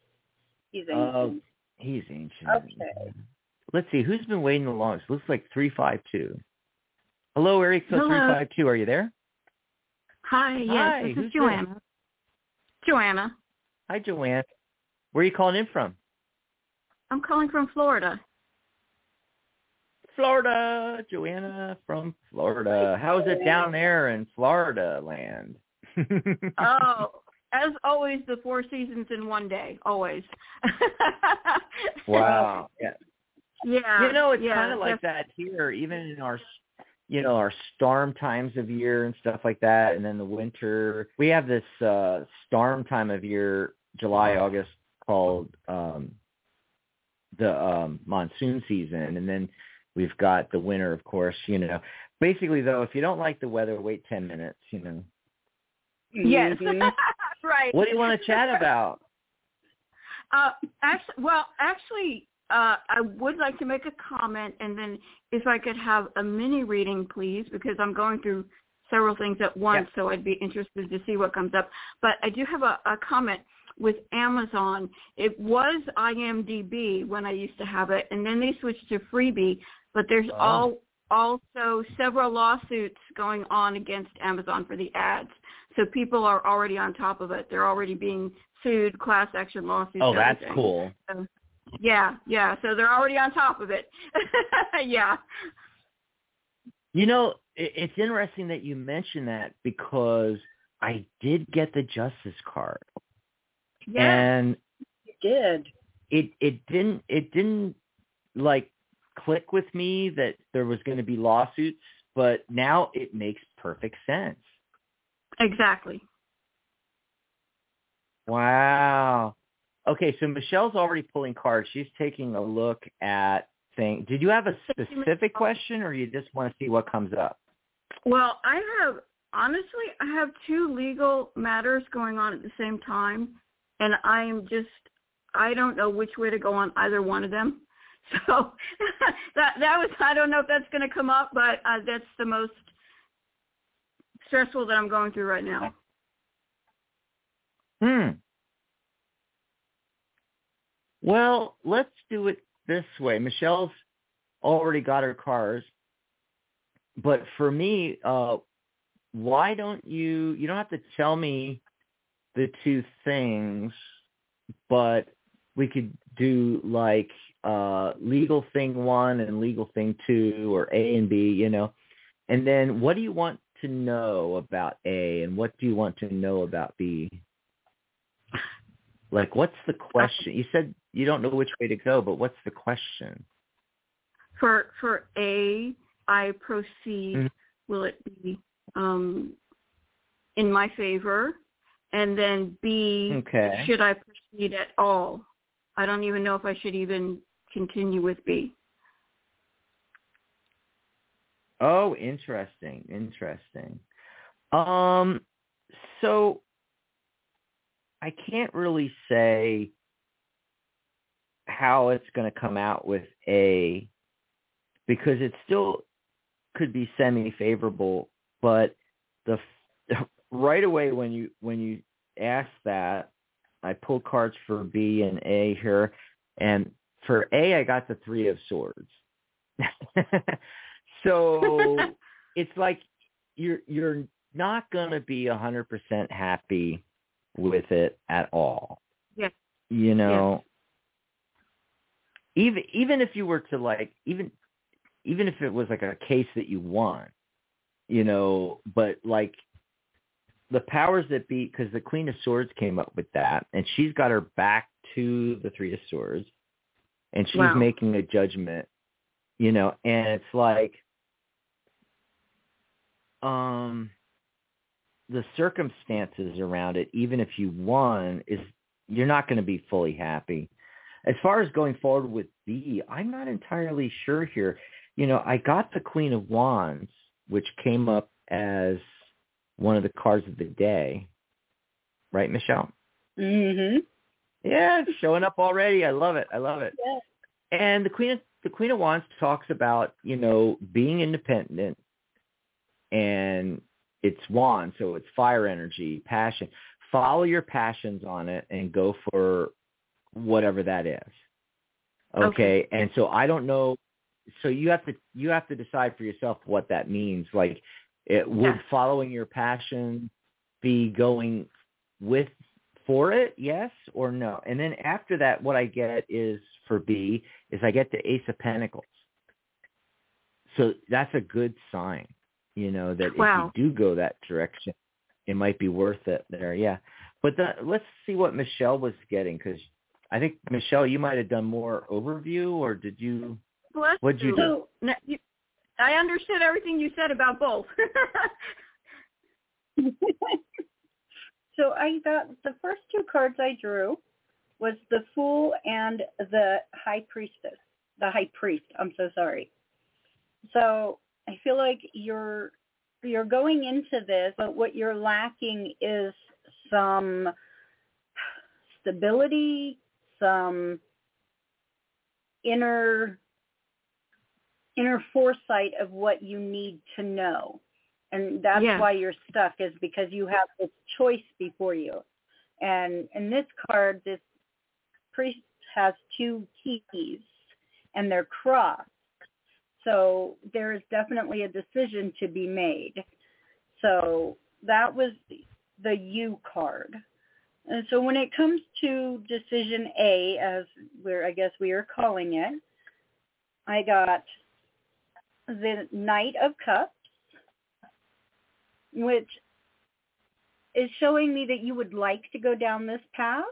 He's Oh, ancient. he's ancient. Okay. Let's see, who's been waiting the longest? Looks like 352. Hello, Eric. So Hello. 352, are you there? Hi, yes, Hi, this is Joanna. Joanna. Hi, Joanna. Where are you calling in from? I'm calling from Florida. Florida. Joanna from Florida. How's it down there in Florida land? Oh, as always, the four seasons in one day, always. wow. Yeah. Yeah. You know, it's yeah, kind of like that here, even in our, you know, our storm times of year and stuff like that, and then the winter. We have this uh storm time of year, July, August, called um the um monsoon season, and then we've got the winter, of course. You know, basically though, if you don't like the weather, wait ten minutes. You know, Yes. Mhm. right. what do you want to chat about? Uh, actually, well, actually, uh, I would like to make a comment, and then if I could have a mini reading, please, because I'm going through several things at once, so I'd be interested to see what comes up. But I do have a, a comment with Amazon. It was IMDb when I used to have it, and then they switched to Freevee. But there's Wow. all also several lawsuits going on against Amazon for the ads. So people are already on top of it. They're already being sued, class action lawsuits. Oh, that's everything. cool. So, yeah, yeah. So they're already on top of it. yeah. You know, it's interesting that you mention that because I did get the justice card, Yeah. and You did. it it didn't it didn't like click with me that there was going to be lawsuits, but now it makes perfect sense. exactly. Wow. Okay, so Michelle's already pulling cards. She's taking a look at thing. Did you have a specific question, or you just want to see what comes up? Well, I have honestly, I have two legal matters going on at the same time, and I am just I don't know which way to go on either one of them. So that that was I don't know if that's going to come up, but uh, that's the most stressful that I'm going through right now. Hmm. Well, let's do it this way. Michelle's already got her cars, but for me, uh, why don't you? You don't have to tell me the two things, but we could do like uh legal thing one and legal thing two, or A and B. You know, and then what do you want to know about A and what do you want to know about B? Like, what's the question? You said you don't know which way to go, but what's the question? For for A, I proceed. Mhm. Will it be um, in my favor? And then B, Okay. should I proceed at all? I don't even know if I should even continue with B. Oh, interesting, interesting. Um, so I can't really say how it's going to come out with A because it still could be semi-favorable, but the right away when you when you ask that, I pull cards for B and A here, and for A I got the three of swords. so it's like you're you're not going to be a hundred percent happy with it at all. Yes. You know, even even if you were to like even even if it was like a case that you won, you know, but like the powers that be, because the Queen of Swords came up with that, and she's got her back to the Three of Swords, and she's Wow. making a judgment, you know, and it's like, um, the circumstances around it, even if you won, is you're not going to be fully happy. As far as going forward with B, I'm not entirely sure here. You know, I got the Queen of Wands, which came up as one of the cards of the day. Right, Michelle? Mm-hmm. Yeah, it's showing up already. I love it. I love it. Yeah. And the Queen of the Queen of Wands talks about, you know, being independent and it's wand, so it's fire energy, passion. Follow your passions on it and go for whatever that is. Okay. Okay. And so I don't know so you have to you have to decide for yourself what that means. Like it would Yeah. following your passion be going with for it, yes or no? And then after that what I get is for B is I get the Ace of Pentacles. So that's a good sign, you know, that Wow. if you do go that direction, it might be worth it there. Yeah. But the, let's see what Michelle was getting because I think Michelle, you might have done more overview, or did you? Bless What'd you do? No, you- I understood everything you said about both. so I got the first two cards I drew was the Fool and the High Priestess. The High Priest. I'm so sorry. So I feel like you're you're going into this, but what you're lacking is some stability, some inner inner foresight of what you need to know. And that's Yeah. why you're stuck is because you have this choice before you. And in this card, this priest has two keys and they're crossed. So there is definitely a decision to be made. So that was the U card. And so when it comes to decision A, as we're, I guess we are calling it, I got the Knight of Cups, which is showing me that you would like to go down this path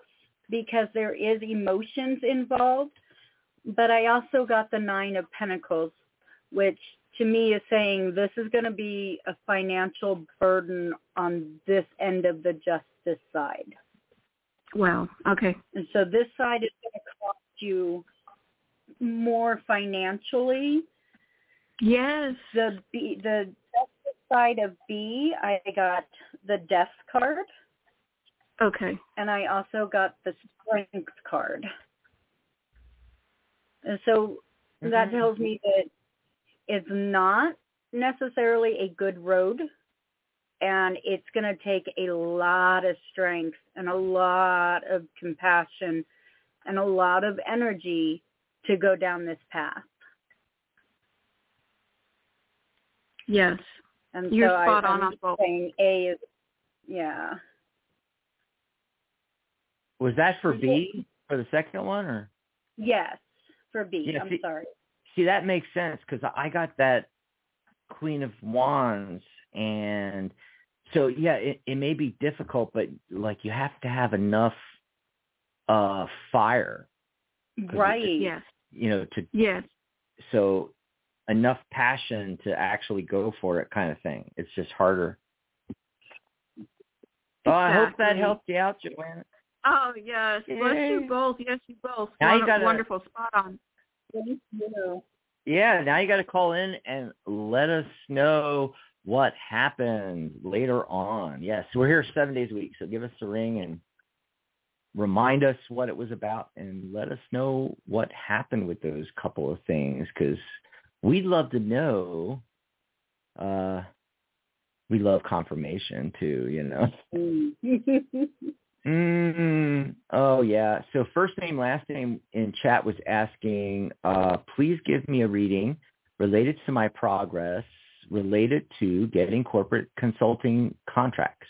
because there is emotions involved. But I also got the Nine of Pentacles, which to me is saying this is going to be a financial burden on this end of the justice side. Wow. Okay. And so this side is going to cost you more financially. Yes. The B, the side of B, I got the death card, Okay. and I also got the strength card. And so that Mhm. tells me that it's not necessarily a good road and it's going to take a lot of strength and a lot of compassion and a lot of energy to go down this path. Yes. And You're so spot I, on I'm on saying A is, yeah. Was that for B for the second one, or Yes, for B. Yeah, am see- sorry. see that makes sense because I got that Queen of Wands and so yeah, it, it may be difficult, but like you have to have enough uh fire, 'Cause it- Right. Yes. you know, to Yes. so enough passion to actually go for it kind of thing. It's just harder. Oh, I hope that helped you out, Joanna. Oh yes. Bless you Yay. both. Yes, you both. Now you Wonder- gotta- wonderful. Spot on. Thank you. Yeah, now you got to call in and let us know what happened later on. Yes, we're here seven days a week, so give us a ring and remind us what it was about and let us know what happened with those couple of things because we'd love to know. Uh, we love confirmation too, you know. Mm, oh yeah. So first name, last name in chat was asking, uh, please give me a reading related to my progress, related to getting corporate consulting contracts.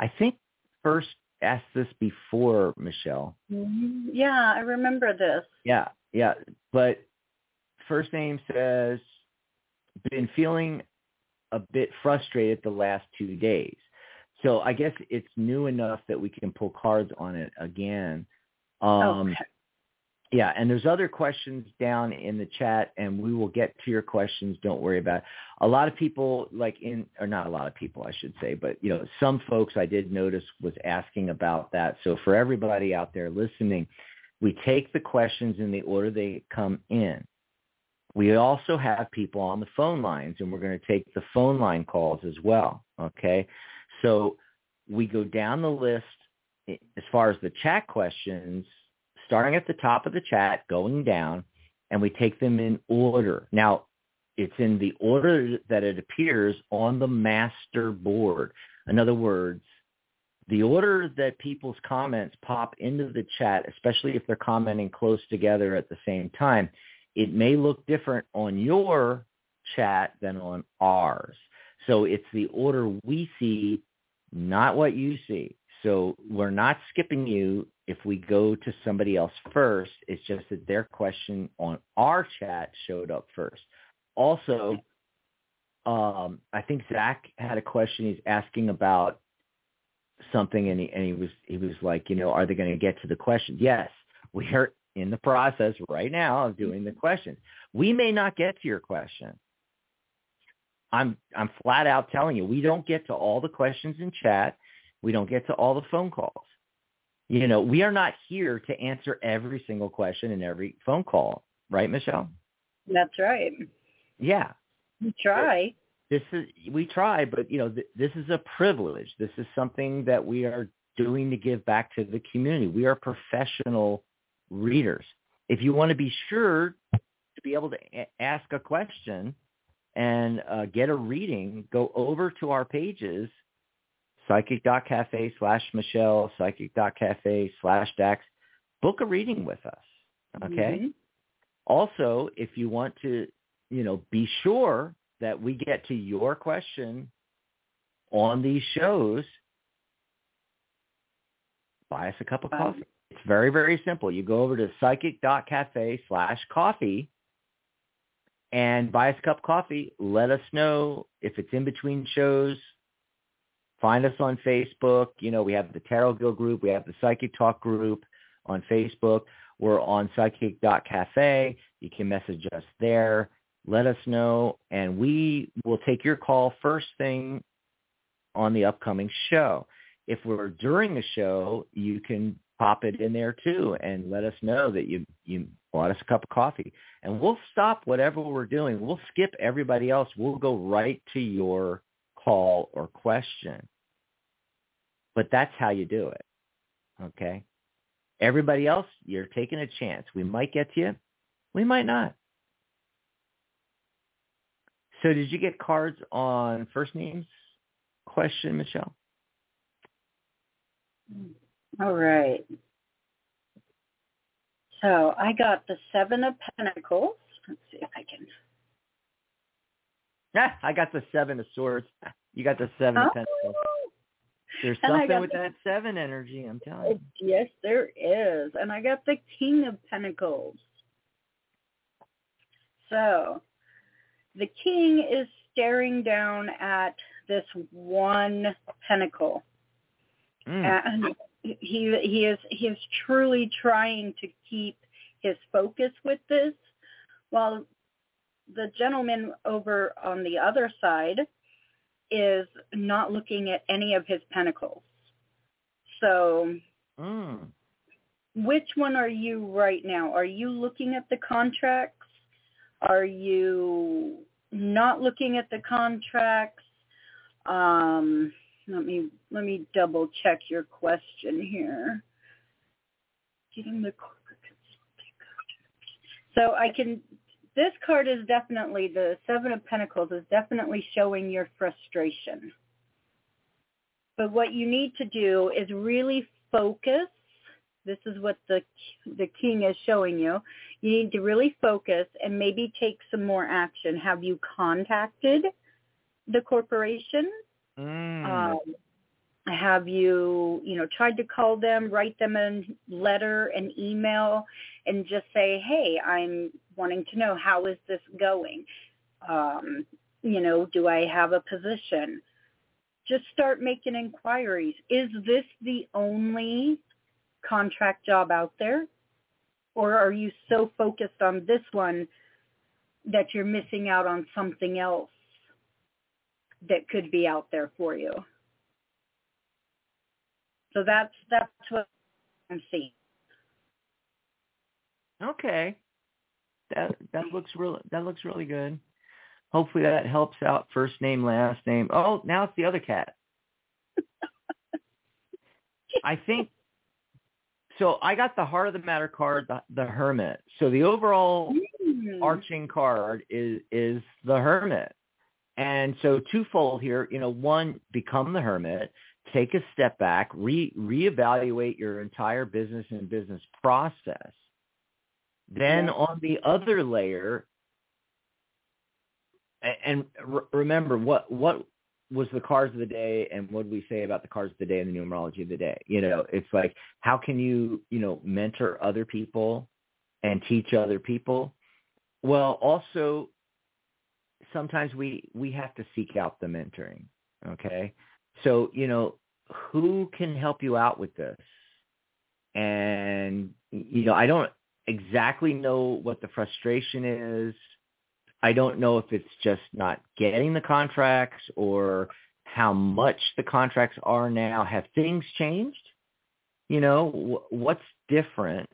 I think first asked this before, Michelle. yeah, I remember this. Yeah, yeah. But first name says, been feeling a bit frustrated the last two days. So I guess it's new enough that we can pull cards on it again. Um, okay. Yeah, and there's other questions down in the chat, and we will get to your questions. Don't worry about. It. A lot of people, like in, or not a lot of people, I should say, but you know, some folks I did notice was asking about that. So for everybody out there listening, we take the questions in the order they come in. We also have people on the phone lines, and we're going to take the phone line calls as well. Okay, so we go down the list eh, as far as the chat questions, starting at the top of the chat, going down, and we take them in order. Now, it's in the order that it appears on the master board. In other words, the order that people's comments pop into the chat, especially if they're commenting close together at the same time, it may look different on your chat than on ours. So it's the order we see, not what you see. So we're not skipping you if we go to somebody else first. It's just that their question on our chat showed up first. Also, um, I think Zach had a question. He's asking about something, and he and he was he was like, you know, are they going to get to the question? Yes, we are in the process right now of doing the questions. We may not get to your question. I'm I'm flat out telling you, we don't get to all the questions in chat. We don't get to all the phone calls. You know, we are not here to answer every single question in every phone call, right, Michelle? That's right. Yeah. You try. This is we try, but you know, th- this is a privilege. This is something that we are doing to give back to the community. We are professional readers. If you want to be sure to be able to a- ask a question and uh, get a reading, go over to our pages, psychic.cafe slash Michelle, psychic.cafe slash Dax. Book a reading with us. Okay. Mhm. Also, if you want to, you know, be sure that we get to your question on these shows, buy us a cup of Um, coffee. It's very, very simple. You go over to psychic.cafe slash coffee and buy us a cup of coffee. Let us know if it's in between shows. Find us on Facebook. You know, we have the Tarot Guild group. We have the Psychic Talk group on Facebook. We're on psychic.cafe. You can message us there. Let us know, and we will take your call first thing on the upcoming show. If we're during the show, you can pop it in there too and let us know that you you bought us a cup of coffee. And we'll stop whatever we're doing. We'll skip everybody else. We'll go right to your call or question. But that's how you do it. Okay? Everybody else, you're taking a chance. We might get to you. We might not. So did you get cards on first names question, Michelle? All right. So I got the Seven of Pentacles. Let's see if I can. I got the seven of swords. You got the seven Oh. of pentacles. There's something with the- that seven energy, I'm telling you. Yes, there is. And I got the King of Pentacles. So the king is staring down at this one pentacle. Mm. And he he is he is truly trying to keep his focus with this while the gentleman over on the other side is not looking at any of his pentacles. So Mm. which one are you right now? Are you looking at the contracts? Are you not looking at the contracts? Um, let me let me double check your question here. Getting the corporate. So I can. This card is definitely the Seven of Pentacles is definitely showing your frustration. But what you need to do is really focus this is what the the king is showing you. You need to really focus and maybe take some more action. Have you contacted the corporation? Mm. Um, have you, you know, tried to call them, write them a letter, an email, and just say, hey, I'm wanting to know how is this going? Um, you know, do I have a position? Just start making inquiries. Is this the only contract job out there? Or are you so focused on this one that you're missing out on something else that could be out there for you? So that's that's what I'm seeing. Okay. That that looks real that looks really good. Hopefully that helps out first name, last name. Oh, now it's the other cat. I think so I got the heart of the matter card, the, the hermit. So the overall Mm. arching card is is the hermit. And so twofold here, you know, one, become the hermit, take a step back, re reevaluate your entire business and business process. Then on the other layer, and remember what what was the cards of the day and what did we say about the cards of the day and the numerology of the day? You know, it's like how can you, you know, mentor other people and teach other people? Well, also sometimes we we have to seek out the mentoring, okay? So, you know, who can help you out with this? And you know, I don't exactly know what the frustration is. I don't know if it's just not getting the contracts or how much the contracts are now. Have things changed? You know, wh- what's different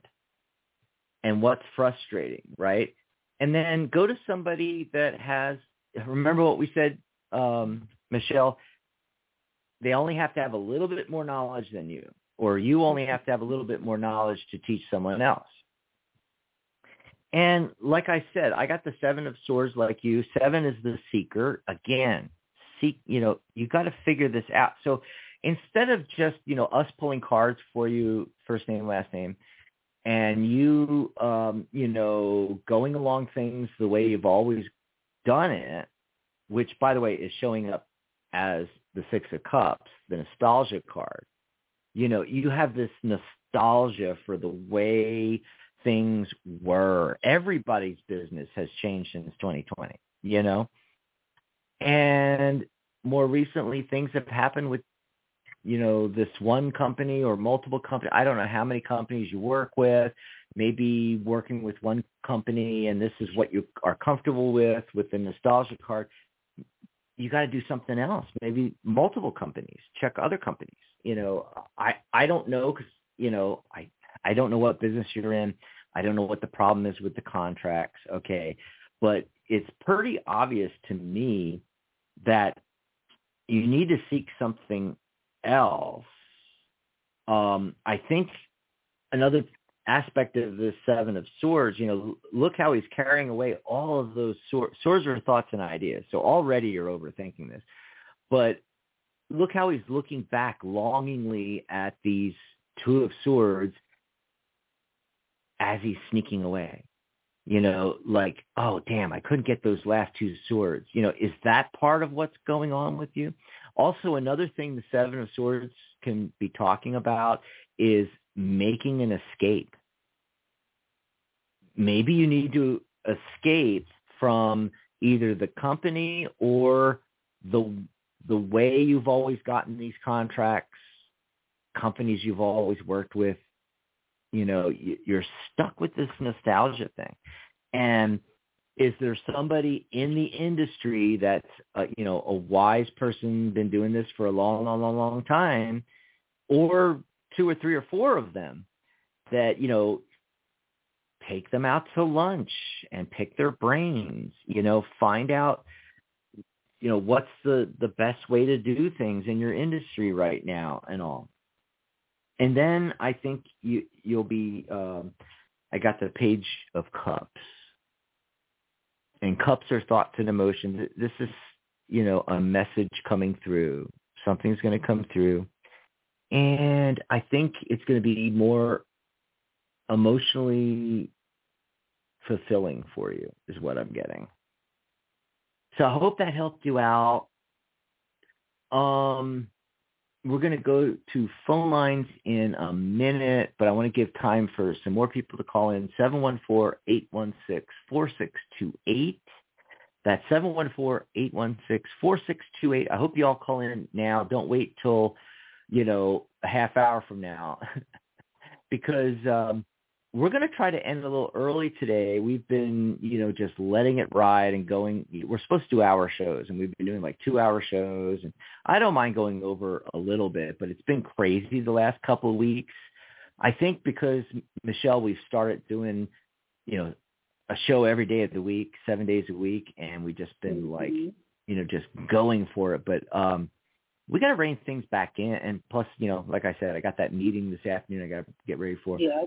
and what's frustrating, right? And then go to somebody that has, remember what we said, um, Michelle, they only have to have a little bit more knowledge than you, or you only have to have a little bit more knowledge to teach someone else. And like I said, I got the seven of swords like you. Seven is the seeker. Again, seek, you know, you got to figure this out. So instead of just, you know, us pulling cards for you, first name, last name, and you, um, you know, going along things the way you've always done it, which by the way is showing up as the six of cups, the nostalgia card. You know, you have this nostalgia for the way things were. Everybody's business has changed since 2020, you know? And more recently, things have happened with, you know, this one company or multiple companies. I don't know how many companies you work with, maybe working with one company and this is what you are comfortable with, with the nostalgia card. You got to do something else. Maybe multiple companies. Check other companies. You know, I I don't know because you know I I don't know what business you're in. I don't know what the problem is with the contracts. Okay. But it's pretty obvious to me that you need to seek something else. Um, I think another aspect of the seven of swords, you know, look how he's carrying away all of those swords. Swords are thoughts and ideas. So already you're overthinking this. But look how he's looking back longingly at these two of swords as he's sneaking away. You know, like, oh damn, I couldn't get those last two swords. You know, is that part of what's going on with you? Also, another thing the Seven of Swords can be talking about is making an escape. Maybe you need to escape from either the company or the the way you've always gotten these contracts, companies you've always worked with, you know, you're stuck with this nostalgia thing. And is there somebody in the industry that's, uh, you know, a wise person, been doing this for a long, long, long, long time, or two or three or four of them that, you know, take them out to lunch and pick their brains, you know, find out, you know, what's the, the best way to do things in your industry right now and all. And then I think you, you'll be, um, I got the page of cups and cups are thoughts and emotions. This is, you know, a message coming through. Something's going to come through. And I think it's going to be more emotionally fulfilling for you is what I'm getting. So I hope that helped you out. Um, we're going to go to phone lines in a minute, but I want to give time for some more people to call in. 714-816-4628. That's 714-816-4628. I hope you all call in now. Don't wait till, you know, a half hour from now because um, we're going to try to end a little early today. We've been, you know, just letting it ride and going. We're supposed to do hour shows, and we've been doing like two-hour shows. And I don't mind going over a little bit, but it's been crazy the last couple of weeks. I think because Michelle, we've started doing, you know, a show every day of the week, seven days a week, and we've just been like, Mm-hmm. you know, just going for it. But um we got to rein things back in, and plus, you know, like I said, I got that meeting this afternoon. I got to get ready for. Yeah.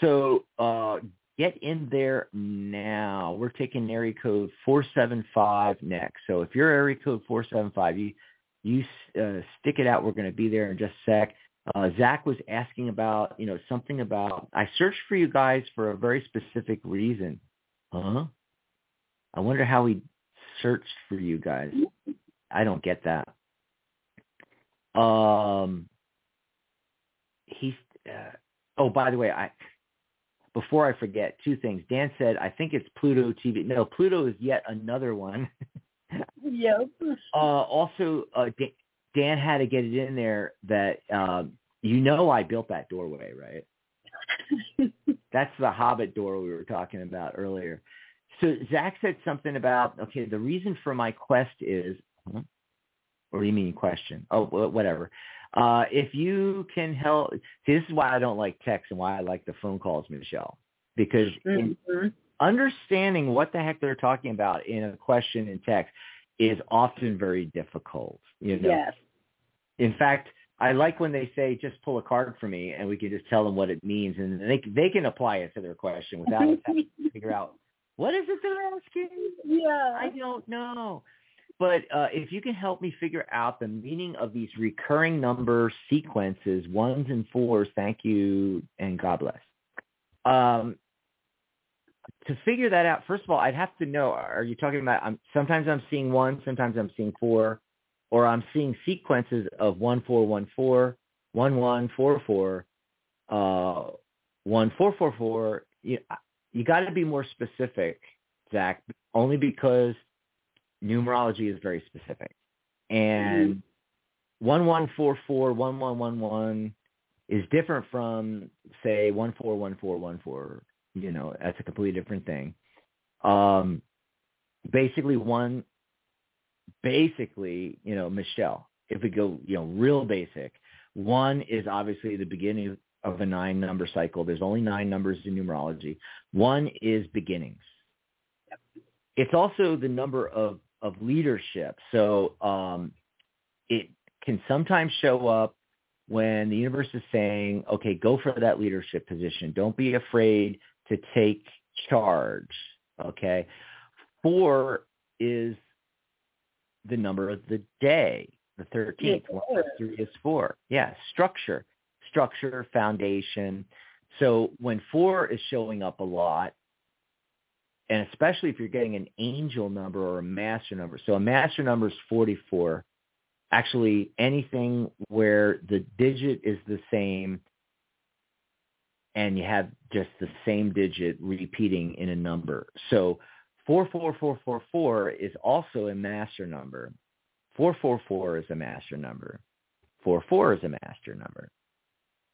So uh, get in there now. We're taking area code 475 next. So if you're area code 475, you you uh, stick it out. We're going to be there in just a sec. Uh, Zach was asking about, you know, something about, I searched for you guys for a very specific reason. Huh? I wonder how he searched for you guys. I don't get that. Um, he's, uh, oh, by the way, I, before I forget, two things. Dan said, I think it's Pluto TV. No, Pluto is yet another one. Yep. uh, also, uh, Dan, Dan had to get it in there that, um, you know, I built that doorway, right? That's the Hobbit door we were talking about earlier. So Zach said something about, okay, the reason for my quest is, or you mean question? Oh, whatever. Uh, if you can help, see, this is why I don't like text and why I like the phone calls, Michelle, because Mhm. understanding what the heck they're talking about in a question in text is often very difficult. You know, Yes. in fact, I like when they say, "Just pull a card for me," and we can just tell them what it means, and they they can apply it to their question without us having to figure out what is it they're asking. yeah. I don't know. But uh, if you can help me figure out the meaning of these recurring number sequences, ones and fours, thank you and God bless. Um, to figure that out, first of all, I'd have to know, are you talking about, I'm, sometimes I'm seeing one, sometimes I'm seeing four, or I'm seeing sequences of one, four, one, four, one, one, four, four, uh, one, four, four, four. You, you got to be more specific, Zach, only because numerology is very specific. And one one four four one one one one is different from say one four one four one four. You know, that's a completely different thing. Um, basically, one, basically, you know, Michelle. If we go, you know, real basic, one is obviously the beginning of a nine number cycle. There's only nine numbers in numerology. One is beginnings. It's also the number of of leadership. So um, it can sometimes show up when the universe is saying, okay, go for that leadership position. Don't be afraid to take charge. Okay. Four is the number of the day, the 13th. Yes, One plus three is four. Yeah. Structure, structure, foundation. So when four is showing up a lot, and especially if you're getting an angel number or a master number. So a master number is 44. Actually, anything where the digit is the same and you have just the same digit repeating in a number. So 44444 is also a master number. 444 is a master number. 44 is a master number.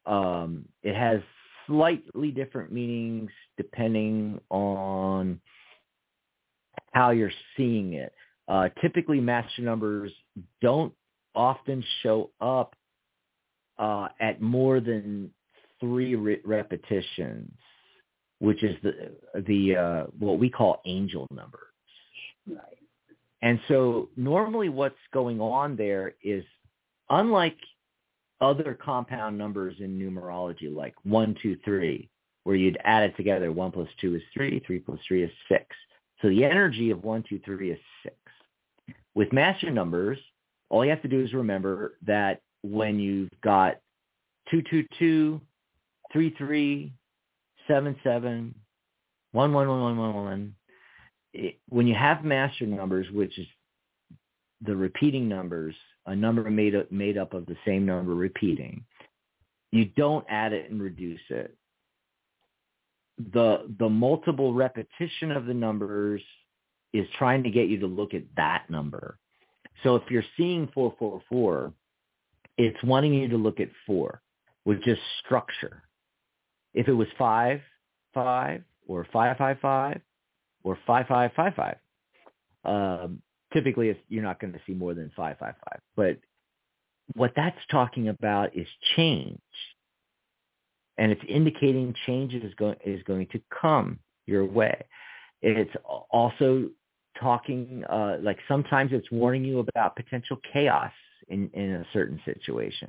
Um, it has slightly different meanings depending on how you're seeing it. Uh, typically, master numbers don't often show up uh, at more than three re- repetitions, which is the the uh, what we call angel numbers. Right. And so normally what's going on there is unlike other compound numbers in numerology like one, two, three, where you'd add it together, one plus two is three, three plus three is six. So the energy of one, two, three is six. With master numbers, all you have to do is remember that when you've got two, two, two, three, three, seven, seven, one, one, one, one, one, one, it, when you have master numbers, which is the repeating numbers, a number made up, made up of the same number repeating, you don't add it and reduce it. The the multiple repetition of the numbers is trying to get you to look at that number. So if you're seeing 444, it's wanting you to look at 4, which is structure. If it was 5, 5, or 555, or 5555. Um, typically, you're not going to see more than 555. But what that's talking about is change. And it's indicating change is going, is going to come your way. It's also talking, uh, like sometimes it's warning you about potential chaos in, in a certain situation.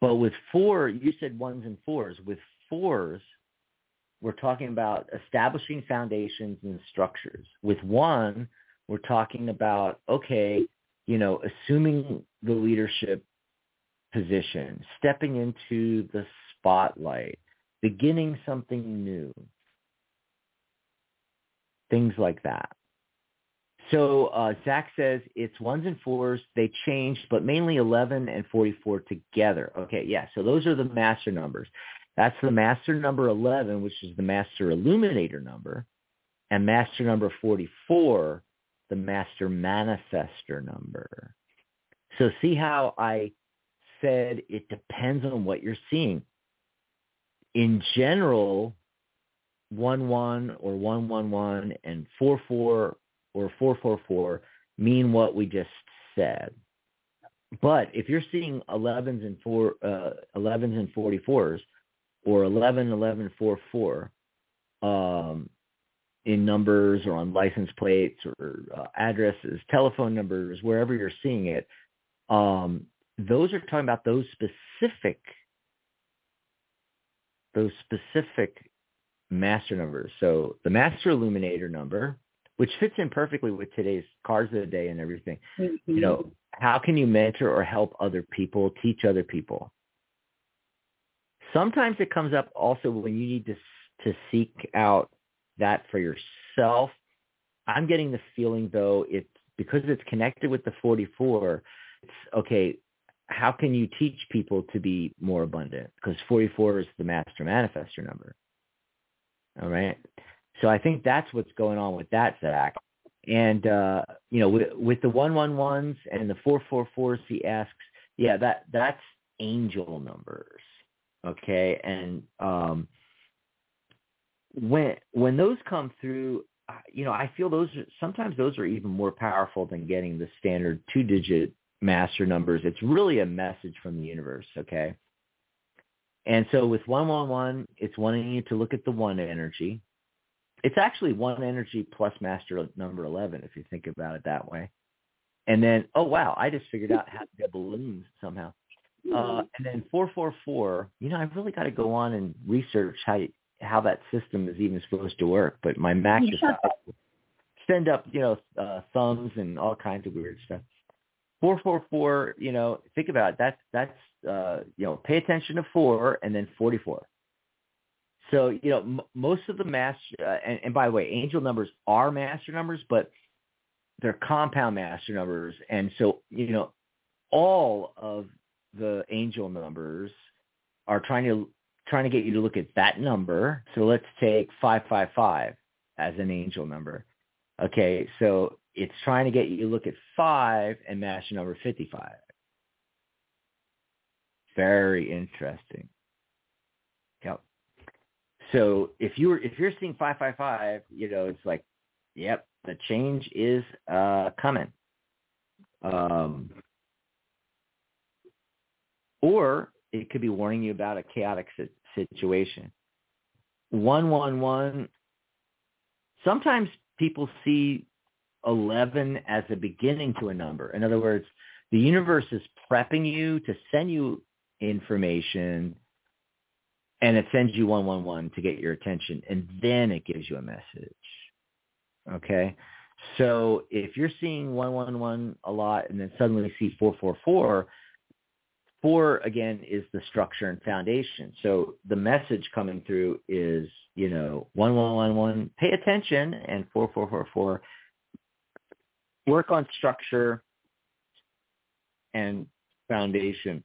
But with four, you said ones and fours. With fours, we're talking about establishing foundations and structures. With one, we're talking about, okay, you know, assuming the leadership position, stepping into the spotlight, beginning something new, things like that. So uh, Zach says it's ones and fours. They changed, but mainly 11 and 44 together. Okay, yeah. So those are the master numbers. That's the master number 11, which is the master illuminator number, and master number 44, the master manifester number. So see how I said it depends on what you're seeing. In general, 1-1 or 1-1-1 and 4-4 or 4-4-4 mean what we just said. But if you're seeing 11s and 4 uh, 11s and 44s, or 111144 um, in numbers or on license plates or uh, addresses, telephone numbers, wherever you're seeing it, um, those are talking about those specific those specific master numbers. So the master illuminator number, which fits in perfectly with today's cars of the day and everything. Mm-hmm. You know, how can you mentor or help other people, teach other people? Sometimes it comes up also when you need to to seek out that for yourself. I'm getting the feeling though it's because it's connected with the 44. It's okay. How can you teach people to be more abundant? Because 44 is the master manifester number. All right. So I think that's what's going on with that, Zach. And uh, you know, with, with the one one ones and the four four fours, he asks, yeah, that that's angel numbers okay? And um when when those come through you know i feel those are, sometimes those are even more powerful than getting the standard two digit master numbers. It's really a message from the universe okay? And so with 111 it's wanting you to look at the one energy. It's actually one energy plus master number 11 if you think about it that way. And then oh wow i just figured out how to get balloons somehow uh, mm-hmm. and then 444, you know, I've really got to go on and research how how that system is even supposed to work. But my Mac just send up, you know, uh, thumbs and all kinds of weird stuff. 444, you know, think about it. That's that's uh, you know, pay attention to four and then 44. So you know, m- most of the master, uh, and, and by the way, angel numbers are master numbers, but they're compound master numbers, and so you know, all of the angel numbers are trying to trying to get you to look at that number. So let's take 555 as an angel number. Okay, so it's trying to get you to look at five and match the number 55. Very interesting. Yep. So if you're if you're seeing 555, you know, it's like, yep, the change is uh, coming. Um, or it could be warning you about a chaotic situation. 111, sometimes people see 11 as a beginning to a number. In other words, the universe is prepping you to send you information and it sends you 111 to get your attention and then it gives you a message. Okay? So if you're seeing 111 a lot and then suddenly see 444, four again is the structure and foundation. So the message coming through is, you know, 1111, pay attention and 4444 work on structure and foundation.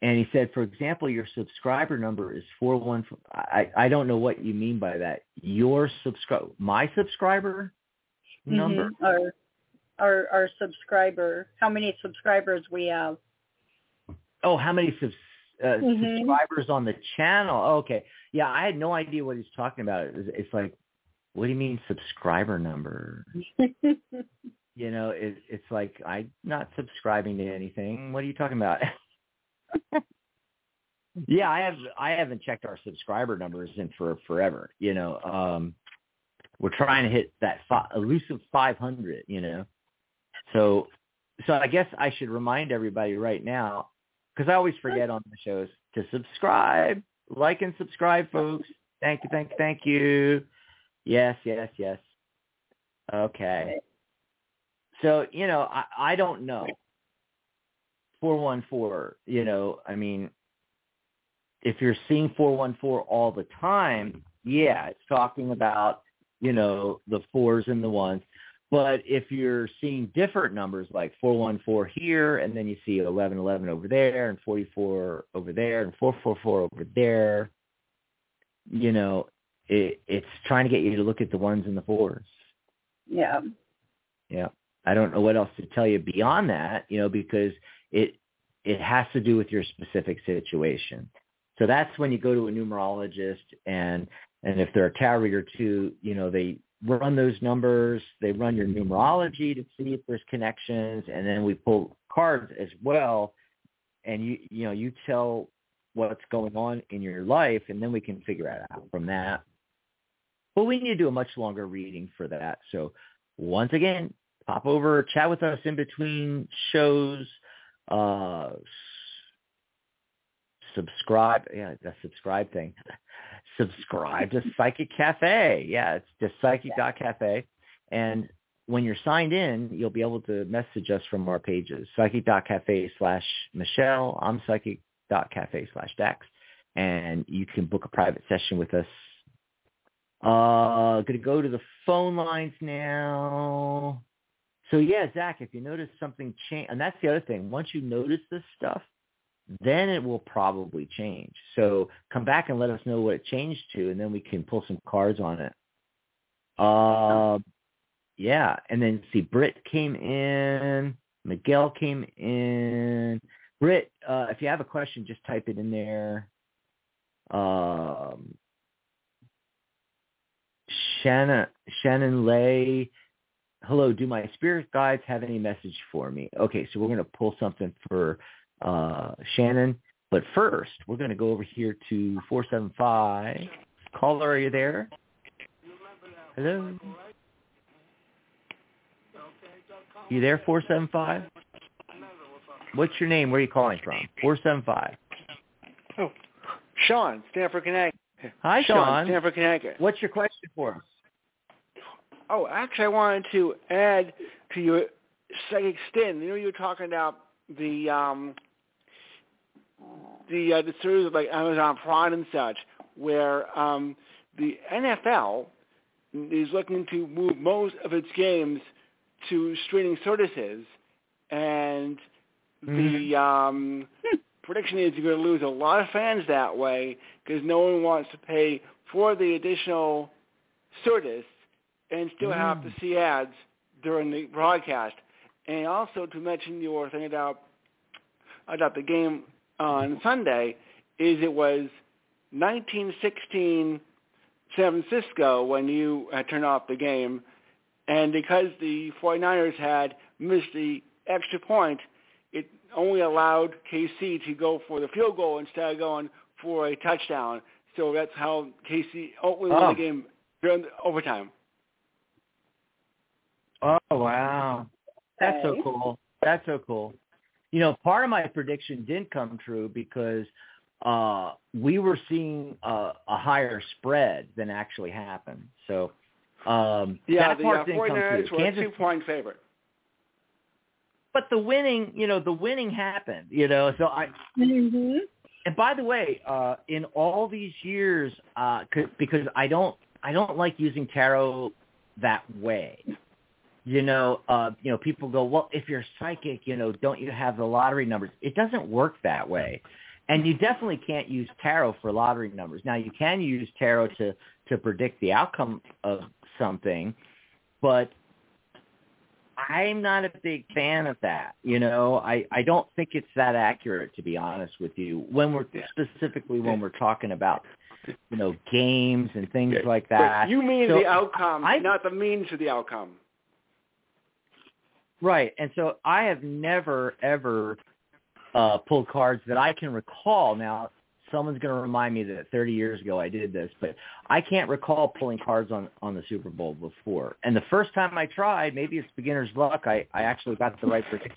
And he said, for example, your subscriber number is four one. I I don't know what you mean by that. Your subscribe, my subscriber number, mm-hmm. Our our subscriber, how many subscribers we have. Oh, how many subs, uh, mm-hmm. subscribers on the channel? Oh, okay, yeah, I had no idea what he's talking about. It's, it's like what do you mean subscriber number? you know, it, it's like I'm not subscribing to anything. What are you talking about? yeah, I have I haven't checked our subscriber numbers in for forever. You know, um, we're trying to hit that fi- elusive 500. You know, so so I guess I should remind everybody right now because I always forget on the shows to subscribe, like and subscribe, folks. Thank you, thank you, thank you. Yes, yes, yes. Okay. So, you know, I, I don't know. 414, you know, I mean, if you're seeing 414 all the time, yeah, it's talking about, you know, the fours and the ones. But if you're seeing different numbers like 414 here and then you see 1111 over there and 44 over there and 444 over there, you know, it, it's trying to get you to look at the ones and the fours. Yeah. Yeah. I don't know what else to tell you beyond that, you know, because it it has to do with your specific situation. So that's when you go to a numerologist and and if they're a tarot reader too, you know, they run those numbers, they run your numerology to see if there's connections, and then we pull cards as well. And you you know, you tell what's going on in your life and then we can figure it out from that. But we need to do a much longer reading for that. So once again, pop over, chat with us in between shows. Uh, subscribe. Yeah, the subscribe thing. Subscribe to Psychic Cafe. Yeah, it's just psychic.cafe. And when you're signed in, you'll be able to message us from our pages, psychic.cafe slash Michelle. I'm psychic.cafe slash Dax. And you can book a private session with us uh, going to go to the phone lines now. So yeah, Zach, if you notice something change, and that's the other thing. Once you notice this stuff, then it will probably change. So come back and let us know what it changed to, and then we can pull some cards on it. Uh, yeah, and then see, Britt came in, Miguel came in. Britt, uh, if you have a question, just type it in there. Um, Shannon Shannon Lay. Hello, do my spirit guides have any message for me? Okay, so we're going to pull something for uh, Shannon. But first, we're going to go over here to 475. Caller, are you there? Hello? You there, 475? What's your name? Where are you calling from? 475. Oh, Sean, Stamford, Connecticut. Hi, Sean. Sean. Stamford, Connecticut. What's your question for us? Oh, actually, I wanted to add to your psychic stint. You know, you were talking about the um, the uh, the series of like Amazon Prime and such, where um, the NFL is looking to move most of its games to streaming services, and mm-hmm. the um, prediction is you're going to lose a lot of fans that way because no one wants to pay for the additional service and still Mm. have to see ads during the broadcast. And also to mention your thing about about the game on Sunday is it was 1916 San Francisco when you had turned off the game, and because the 49ers had missed the extra point, it only allowed KC to go for the field goal instead of going for a touchdown. So that's how KC only won Oh. the game during the overtime. Oh wow, that's so cool. That's so cool. You know, part of my prediction didn't come true because uh we were seeing a, a higher spread than actually happened. So um Yeah, that the part uh, didn't come 49ers true. were a Kansas, two-point favorite. but the winning, you know, the winning happened. You know, so I Mhm. and by the way, uh, in all these years, uh, c- because I don't, I don't like using tarot that way. You know, uh, you know, people go, well, if you're psychic, you know, don't you have the lottery numbers? It doesn't work that way, and you definitely can't use tarot for lottery numbers. Now, you can use tarot to to predict the outcome of something, but I'm not a big fan of that. You know, I I don't think it's that accurate to be honest with you. When we're specifically when we're talking about you know games and things like But that. you mean So the outcome, I- not the means to the outcome. Right. And so I have never ever uh pulled cards that I can recall. Now someone's going to remind me that 30 years ago I did this, but I can't recall pulling cards on on the Super Bowl before. And the first time I tried, maybe it's beginner's luck, I I actually got the right prediction.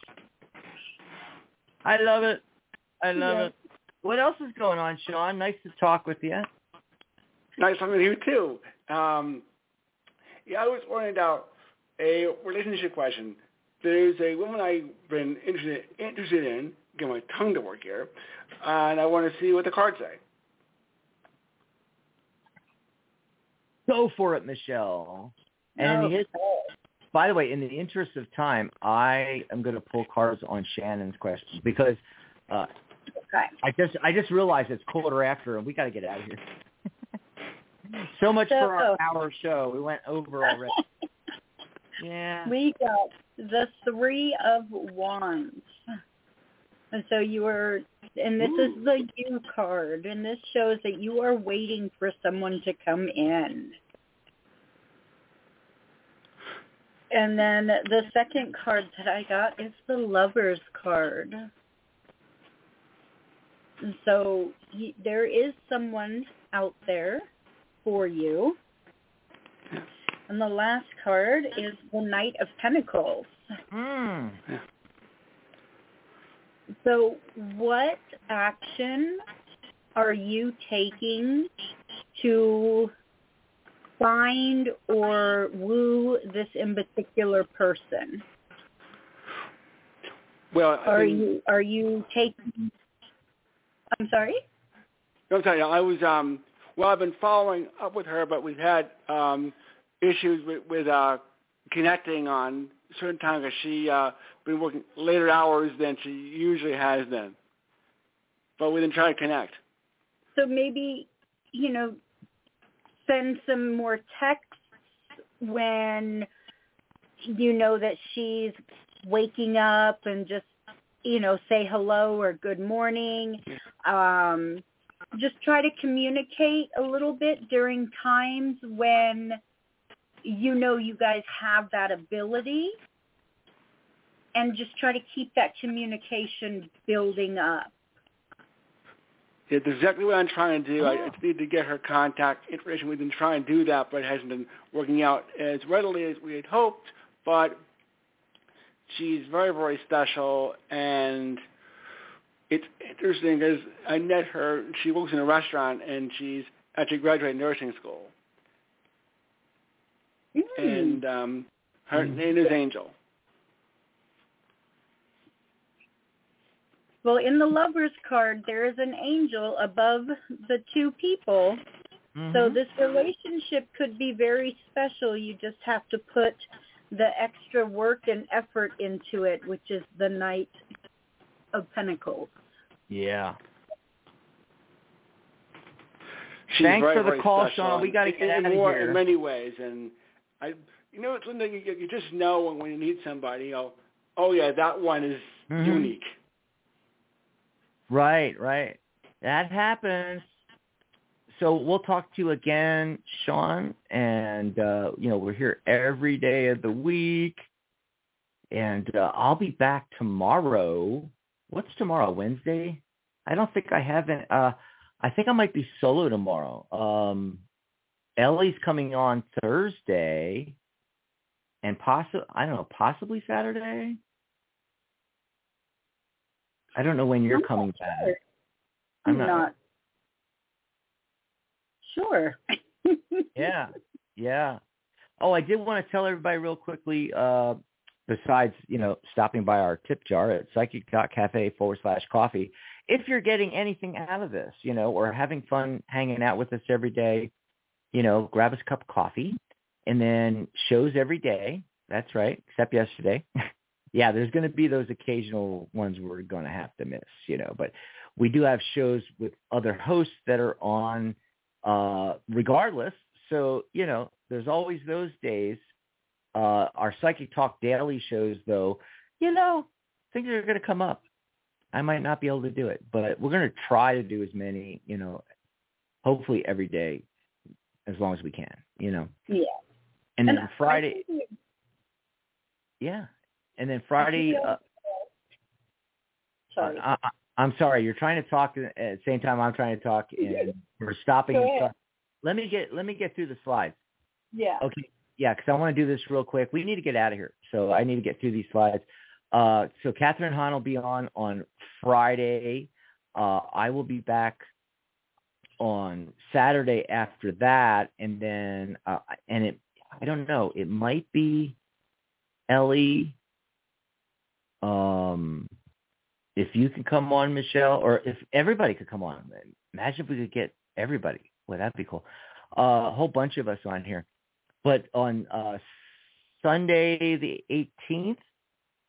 I love it. I love Yeah. it. What else is going on, Sean? Nice to talk with you. Nice talking to you too. Um, yeah, I was wondering about a relationship question. There's a woman I've been interested interested in. Get my tongue to work here, and I want to see what the cards say. Go for it, Michelle. And in the, by the way, in the interest of time, I am going to pull cards on Shannon's question because uh, Okay. I just I just realized it's quarter after and we got to get out of here. so much for our hour show. We went over already. Yeah. We got the three of wands. And so you are, and this is the you card, and this shows that you are waiting for someone to come in. And then the second card that I got is the lover's card. And so he, there is someone out there for you. And the last card is the Knight of Pentacles. Mm. So what action are you taking to find or woo this in particular person? Well, Are you are you taking I'm sorry? I'm sorry. I was um. Well, I've been following up with her, but we've had um issues with, with uh connecting on certain times. 'cause She uh been working later hours than she usually has been. But we've been trying to connect. So maybe, you know, send some more texts when you know that she's waking up and just, you know, say hello or good morning. Um, just try to communicate a little bit during times when you know you guys have that ability and just try to keep that communication building up. It's exactly what I'm trying to do. I, I just need to get her contact information. We've been trying to do that, but it hasn't been working out as readily as we had hoped. But she's very, very special, and it's interesting because I met her. She works in a restaurant, and she's actually graduated nursing school. And um, her name is Angel. Well, in the lover's card, there is an angel above the two people. So Mhm. this relationship could be very special. You just have to put the extra work and effort into it, which is the Knight of Pentacles. Yeah. She's Thanks very, for the call, special Sean. We got to in- get out in of more, here. In many ways, and I, you know, it's something you, you just know when, when you need somebody. You know, oh yeah, that one is Mhm. unique. Right, right. That happens. So we'll talk to you again, Sean, and uh, you know we're here every day of the week, and uh, I'll be back tomorrow. What's tomorrow? Wednesday? I don't think I haven't. Uh, I think I might be solo tomorrow. Um, Ellie's coming on Thursday, and possibly I don't know, possibly Saturday. I don't know when you're I'm coming back. sure. I'm not- sure. Yeah, yeah. Oh, I did want to tell everybody real quickly. Uh, besides, you know, stopping by our tip jar at psychic.cafe forward slash coffee, if you're getting anything out of this, you know, or having fun hanging out with us every day, you know, grab us a cup of coffee, and then shows every day. That's right, except yesterday. yeah, there's going to be those occasional ones we're going to have to miss, you know, but we do have shows with other hosts that are on uh, regardless. So, you know, there's always those days. Uh, our Psychic Talk daily shows, though, you know, things are going to come up. I might not be able to do it, but we're going to try to do as many, you know, hopefully every day as long as we can, you know. Yeah. And then I Friday, yeah. And then Friday, feel- uh, Sorry. I, I, I'm sorry, you're trying to talk at the same time I'm trying to talk, and we're stopping. And start- Let me get let me get through the slides. yeah. Okay, yeah, because I want to do this real quick. We need to get out of here, so I need to get through these slides. Uh, so Catherine Hahn will be on on Friday. Uh, I will be back on Saturday after that, and then uh, and it I don't know. It might be Ellie. Um, if you can come on, Michelle, or if everybody could come on. Imagine if we could get everybody. Well, that'd be cool. Uh, a whole bunch of us on here. But on uh, Sunday the 18th,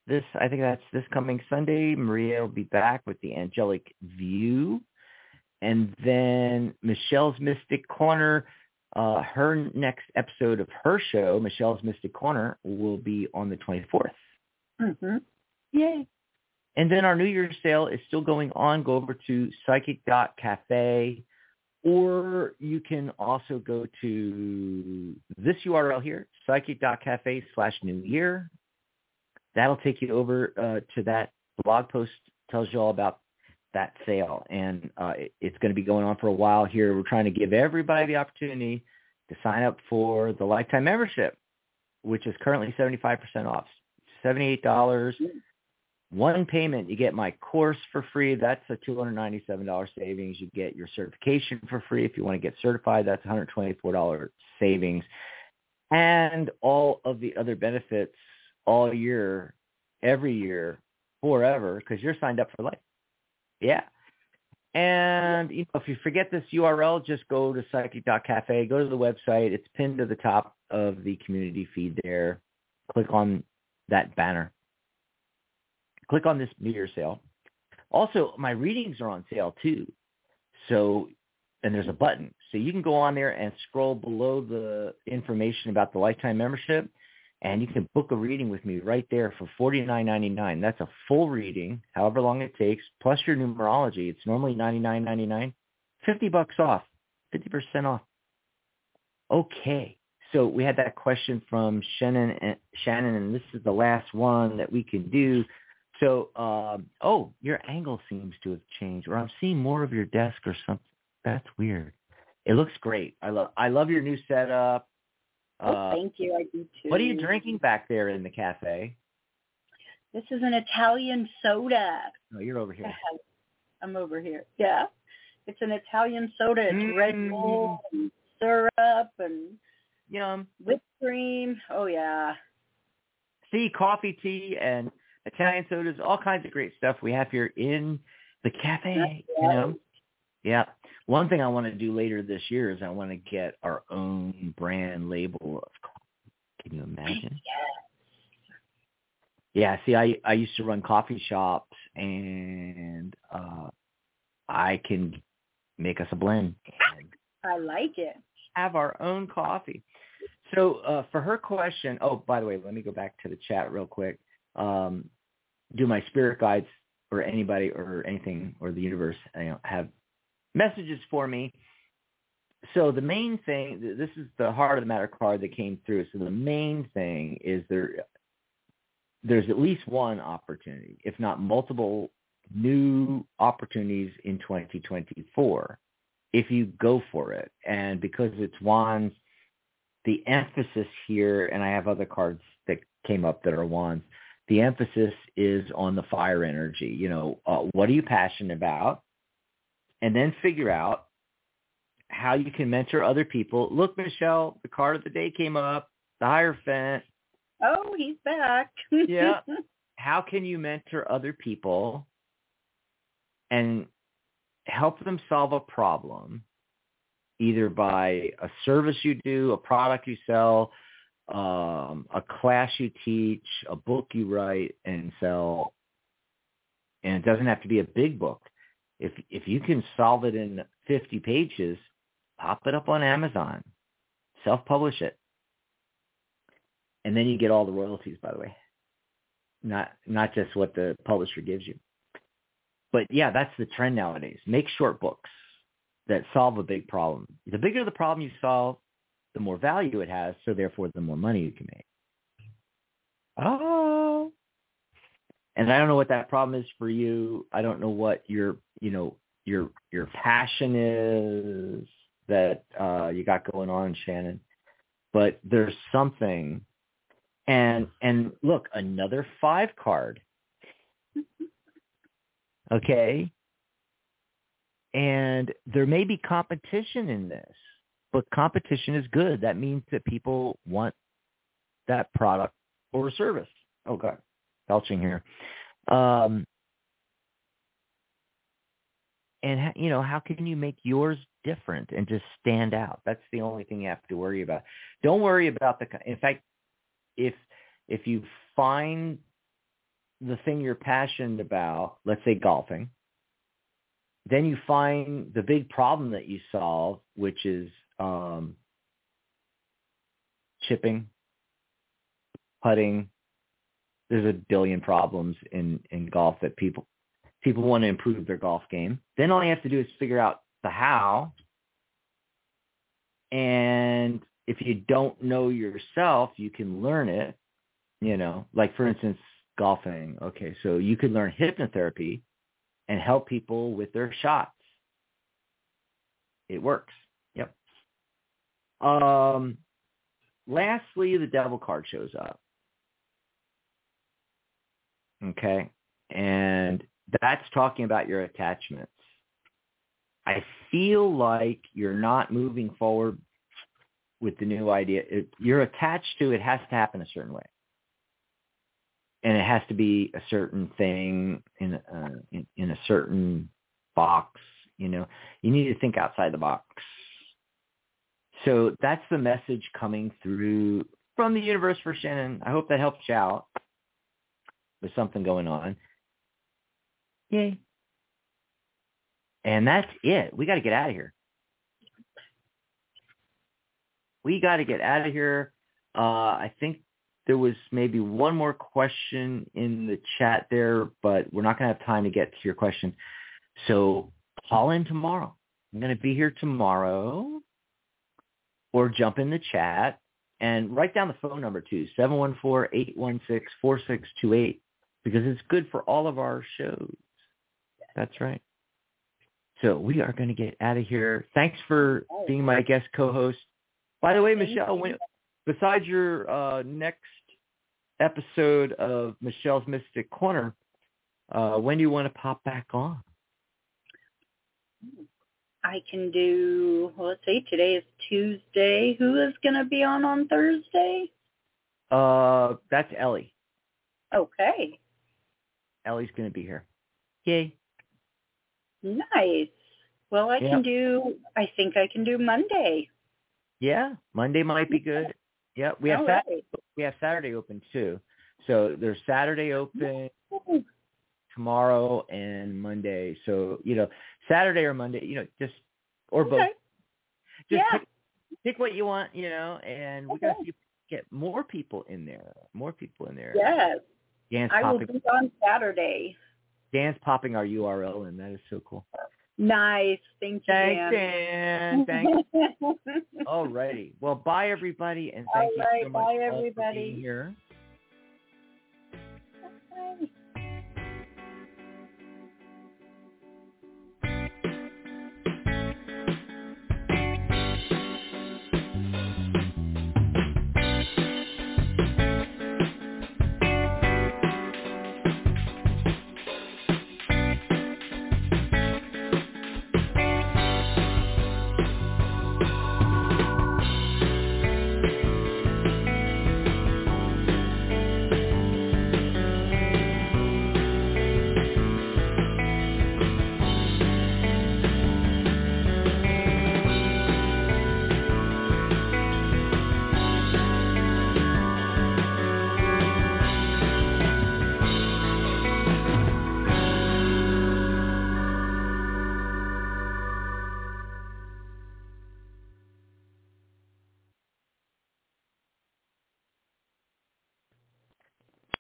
this I think that's this coming Sunday, Maria will be back with the Angelic View. And then Michelle's Mystic Corner, uh, her next episode of her show, Michelle's Mystic Corner, will be on the 24th. hmm Yay. And then our New Year's sale is still going on. Go over to psychic.cafe or you can also go to this URL here, psychic.cafe slash new year. That'll take you over uh, to that blog post tells you all about that sale. And uh, it, it's going to be going on for a while here. We're trying to give everybody the opportunity to sign up for the lifetime membership, which is currently 75% off. $78 one payment, you get my course for free. That's a $297 savings. You get your certification for free. If you want to get certified, that's $124 savings. And all of the other benefits all year, every year, forever, because you're signed up for life. Yeah. And you know, if you forget this URL, just go to psychic.cafe, go to the website. It's pinned to the top of the community feed there. Click on that banner click on this New Year's sale. Also, my readings are on sale too. So, and there's a button. So you can go on there and scroll below the information about the lifetime membership and you can book a reading with me right there for forty nine ninety nine. That's a full reading, however long it takes, plus your numerology. It's normally ninety nine ninety nine. Fifty bucks off. Fifty percent off. Okay. So we had that question from Shannon and Shannon and this is the last one that we can do. So, um, oh, your angle seems to have changed, or I'm seeing more of your desk or something. That's weird. It looks great. I love I love your new setup. Oh, Uh, thank you. I do too. what are you drinking back there in the cafe? This is an Italian soda. No, you're over here. I'm over here. Yeah. It's an Italian soda. It's Red Mm. Bull and syrup and Yum. whipped cream. Oh yeah. See, coffee, tea, and Italian sodas, all kinds of great stuff we have here in the cafe. That's You right. know. Yeah. One thing I want to do later this year is I want to get our own brand label of coffee. Can you imagine? Yeah, see, I I used to run coffee shops, and uh I can make us a blend. And I like it. Have our own coffee. So uh, for her question, oh, by the way, let me go back to the chat real quick. Um, do my spirit guides or anybody or anything or the universe you know, have messages for me? So the main thing, this is the heart of the matter card that came through. So the main thing is there, there's at least one opportunity, if not multiple new opportunities in 2024 if you go for it. And because it's wands, the emphasis here, and I have other cards that came up that are wands, the emphasis is on the fire energy. You know, uh, what are you passionate about? And then figure out how you can mentor other people. Look, Michelle, the card of the day came up, the Hierophant. Oh, he's back. yeah. How can you mentor other people and help them solve a problem either by a service you do, a product you sell, um, a class you teach, a book you write and sell. And it doesn't have to be a big book. If if you can solve it in 50 pages, pop it up on Amazon, self-publish it, and then you get all the royalties. By the way, not not just what the publisher gives you. But yeah, that's the trend nowadays. Make short books that solve a big problem. The bigger the problem you solve, the more value it has, so therefore the more money you can make. Oh. And I don't know what that problem is for you. I don't know what your, you know, your your passion is that uh you got going on, Shannon. But there's something and and look, another 5 card Okay? And there may be competition in this, but competition is good. That means that people want that product or service. Oh God, belching here. Um, and you know, how can you make yours different and just stand out? That's the only thing you have to worry about. Don't worry about the. In fact, if if you find the thing you're passionate about, let's say golfing, then you find the big problem that you solve, which is um, chipping, putting. There's a billion problems in, in golf that people people want to improve their golf game. Then all you have to do is figure out the how. And if you don't know yourself, you can learn it. You know, like for instance, golfing. Okay, so you could learn hypnotherapy and help people with their shots. It works. Yep. Um, lastly, the devil card shows up. Okay, and that's talking about your attachments. I feel like you're not moving forward with the new idea. It, you're attached to it has to happen a certain way and it has to be a certain thing in, uh, in in a certain box. You know, you need to think outside the box. So that's the message coming through from the universe for Shannon. I hope that helps you out with something going on. Yay. And that's it. We got to get out of here. We got to get out of here. Uh, I think there was maybe one more question in the chat there, but we're not going to have time to get to your question. So call in tomorrow. I'm going to be here tomorrow or jump in the chat and write down the phone number too, 714-816-4628 because it's good for all of our shows. That's right. So we are going to get out of here. Thanks for being my guest co-host. By the way, Michelle, when, besides your uh, next episode of Michelle's Mystic Corner, uh, when do you want to pop back on? I can do, well, let's see, today is Tuesday. Who is going to be on on Thursday? Uh, that's Ellie. Okay. Ellie's going to be here. Yay. Nice. Well, I yep. can do, I think I can do Monday. Yeah, Monday might be good. Yeah, we have All Saturday, right. we have Saturday open too. So there's Saturday open tomorrow and Monday. So you know Saturday or Monday, you know just or okay. both. just Yeah. pick, pick what you want, you know, and we gotta see if we can get more people in there. More people in there. Yes. Dan's I will be on Saturday. Dan's popping our URL and that is so cool. Nice. Thank you, Thanks, Dan. Dan. Thanks. Alrighty. Well, bye everybody, and thank All right, you so much bye, all for everybody. being here. Bye.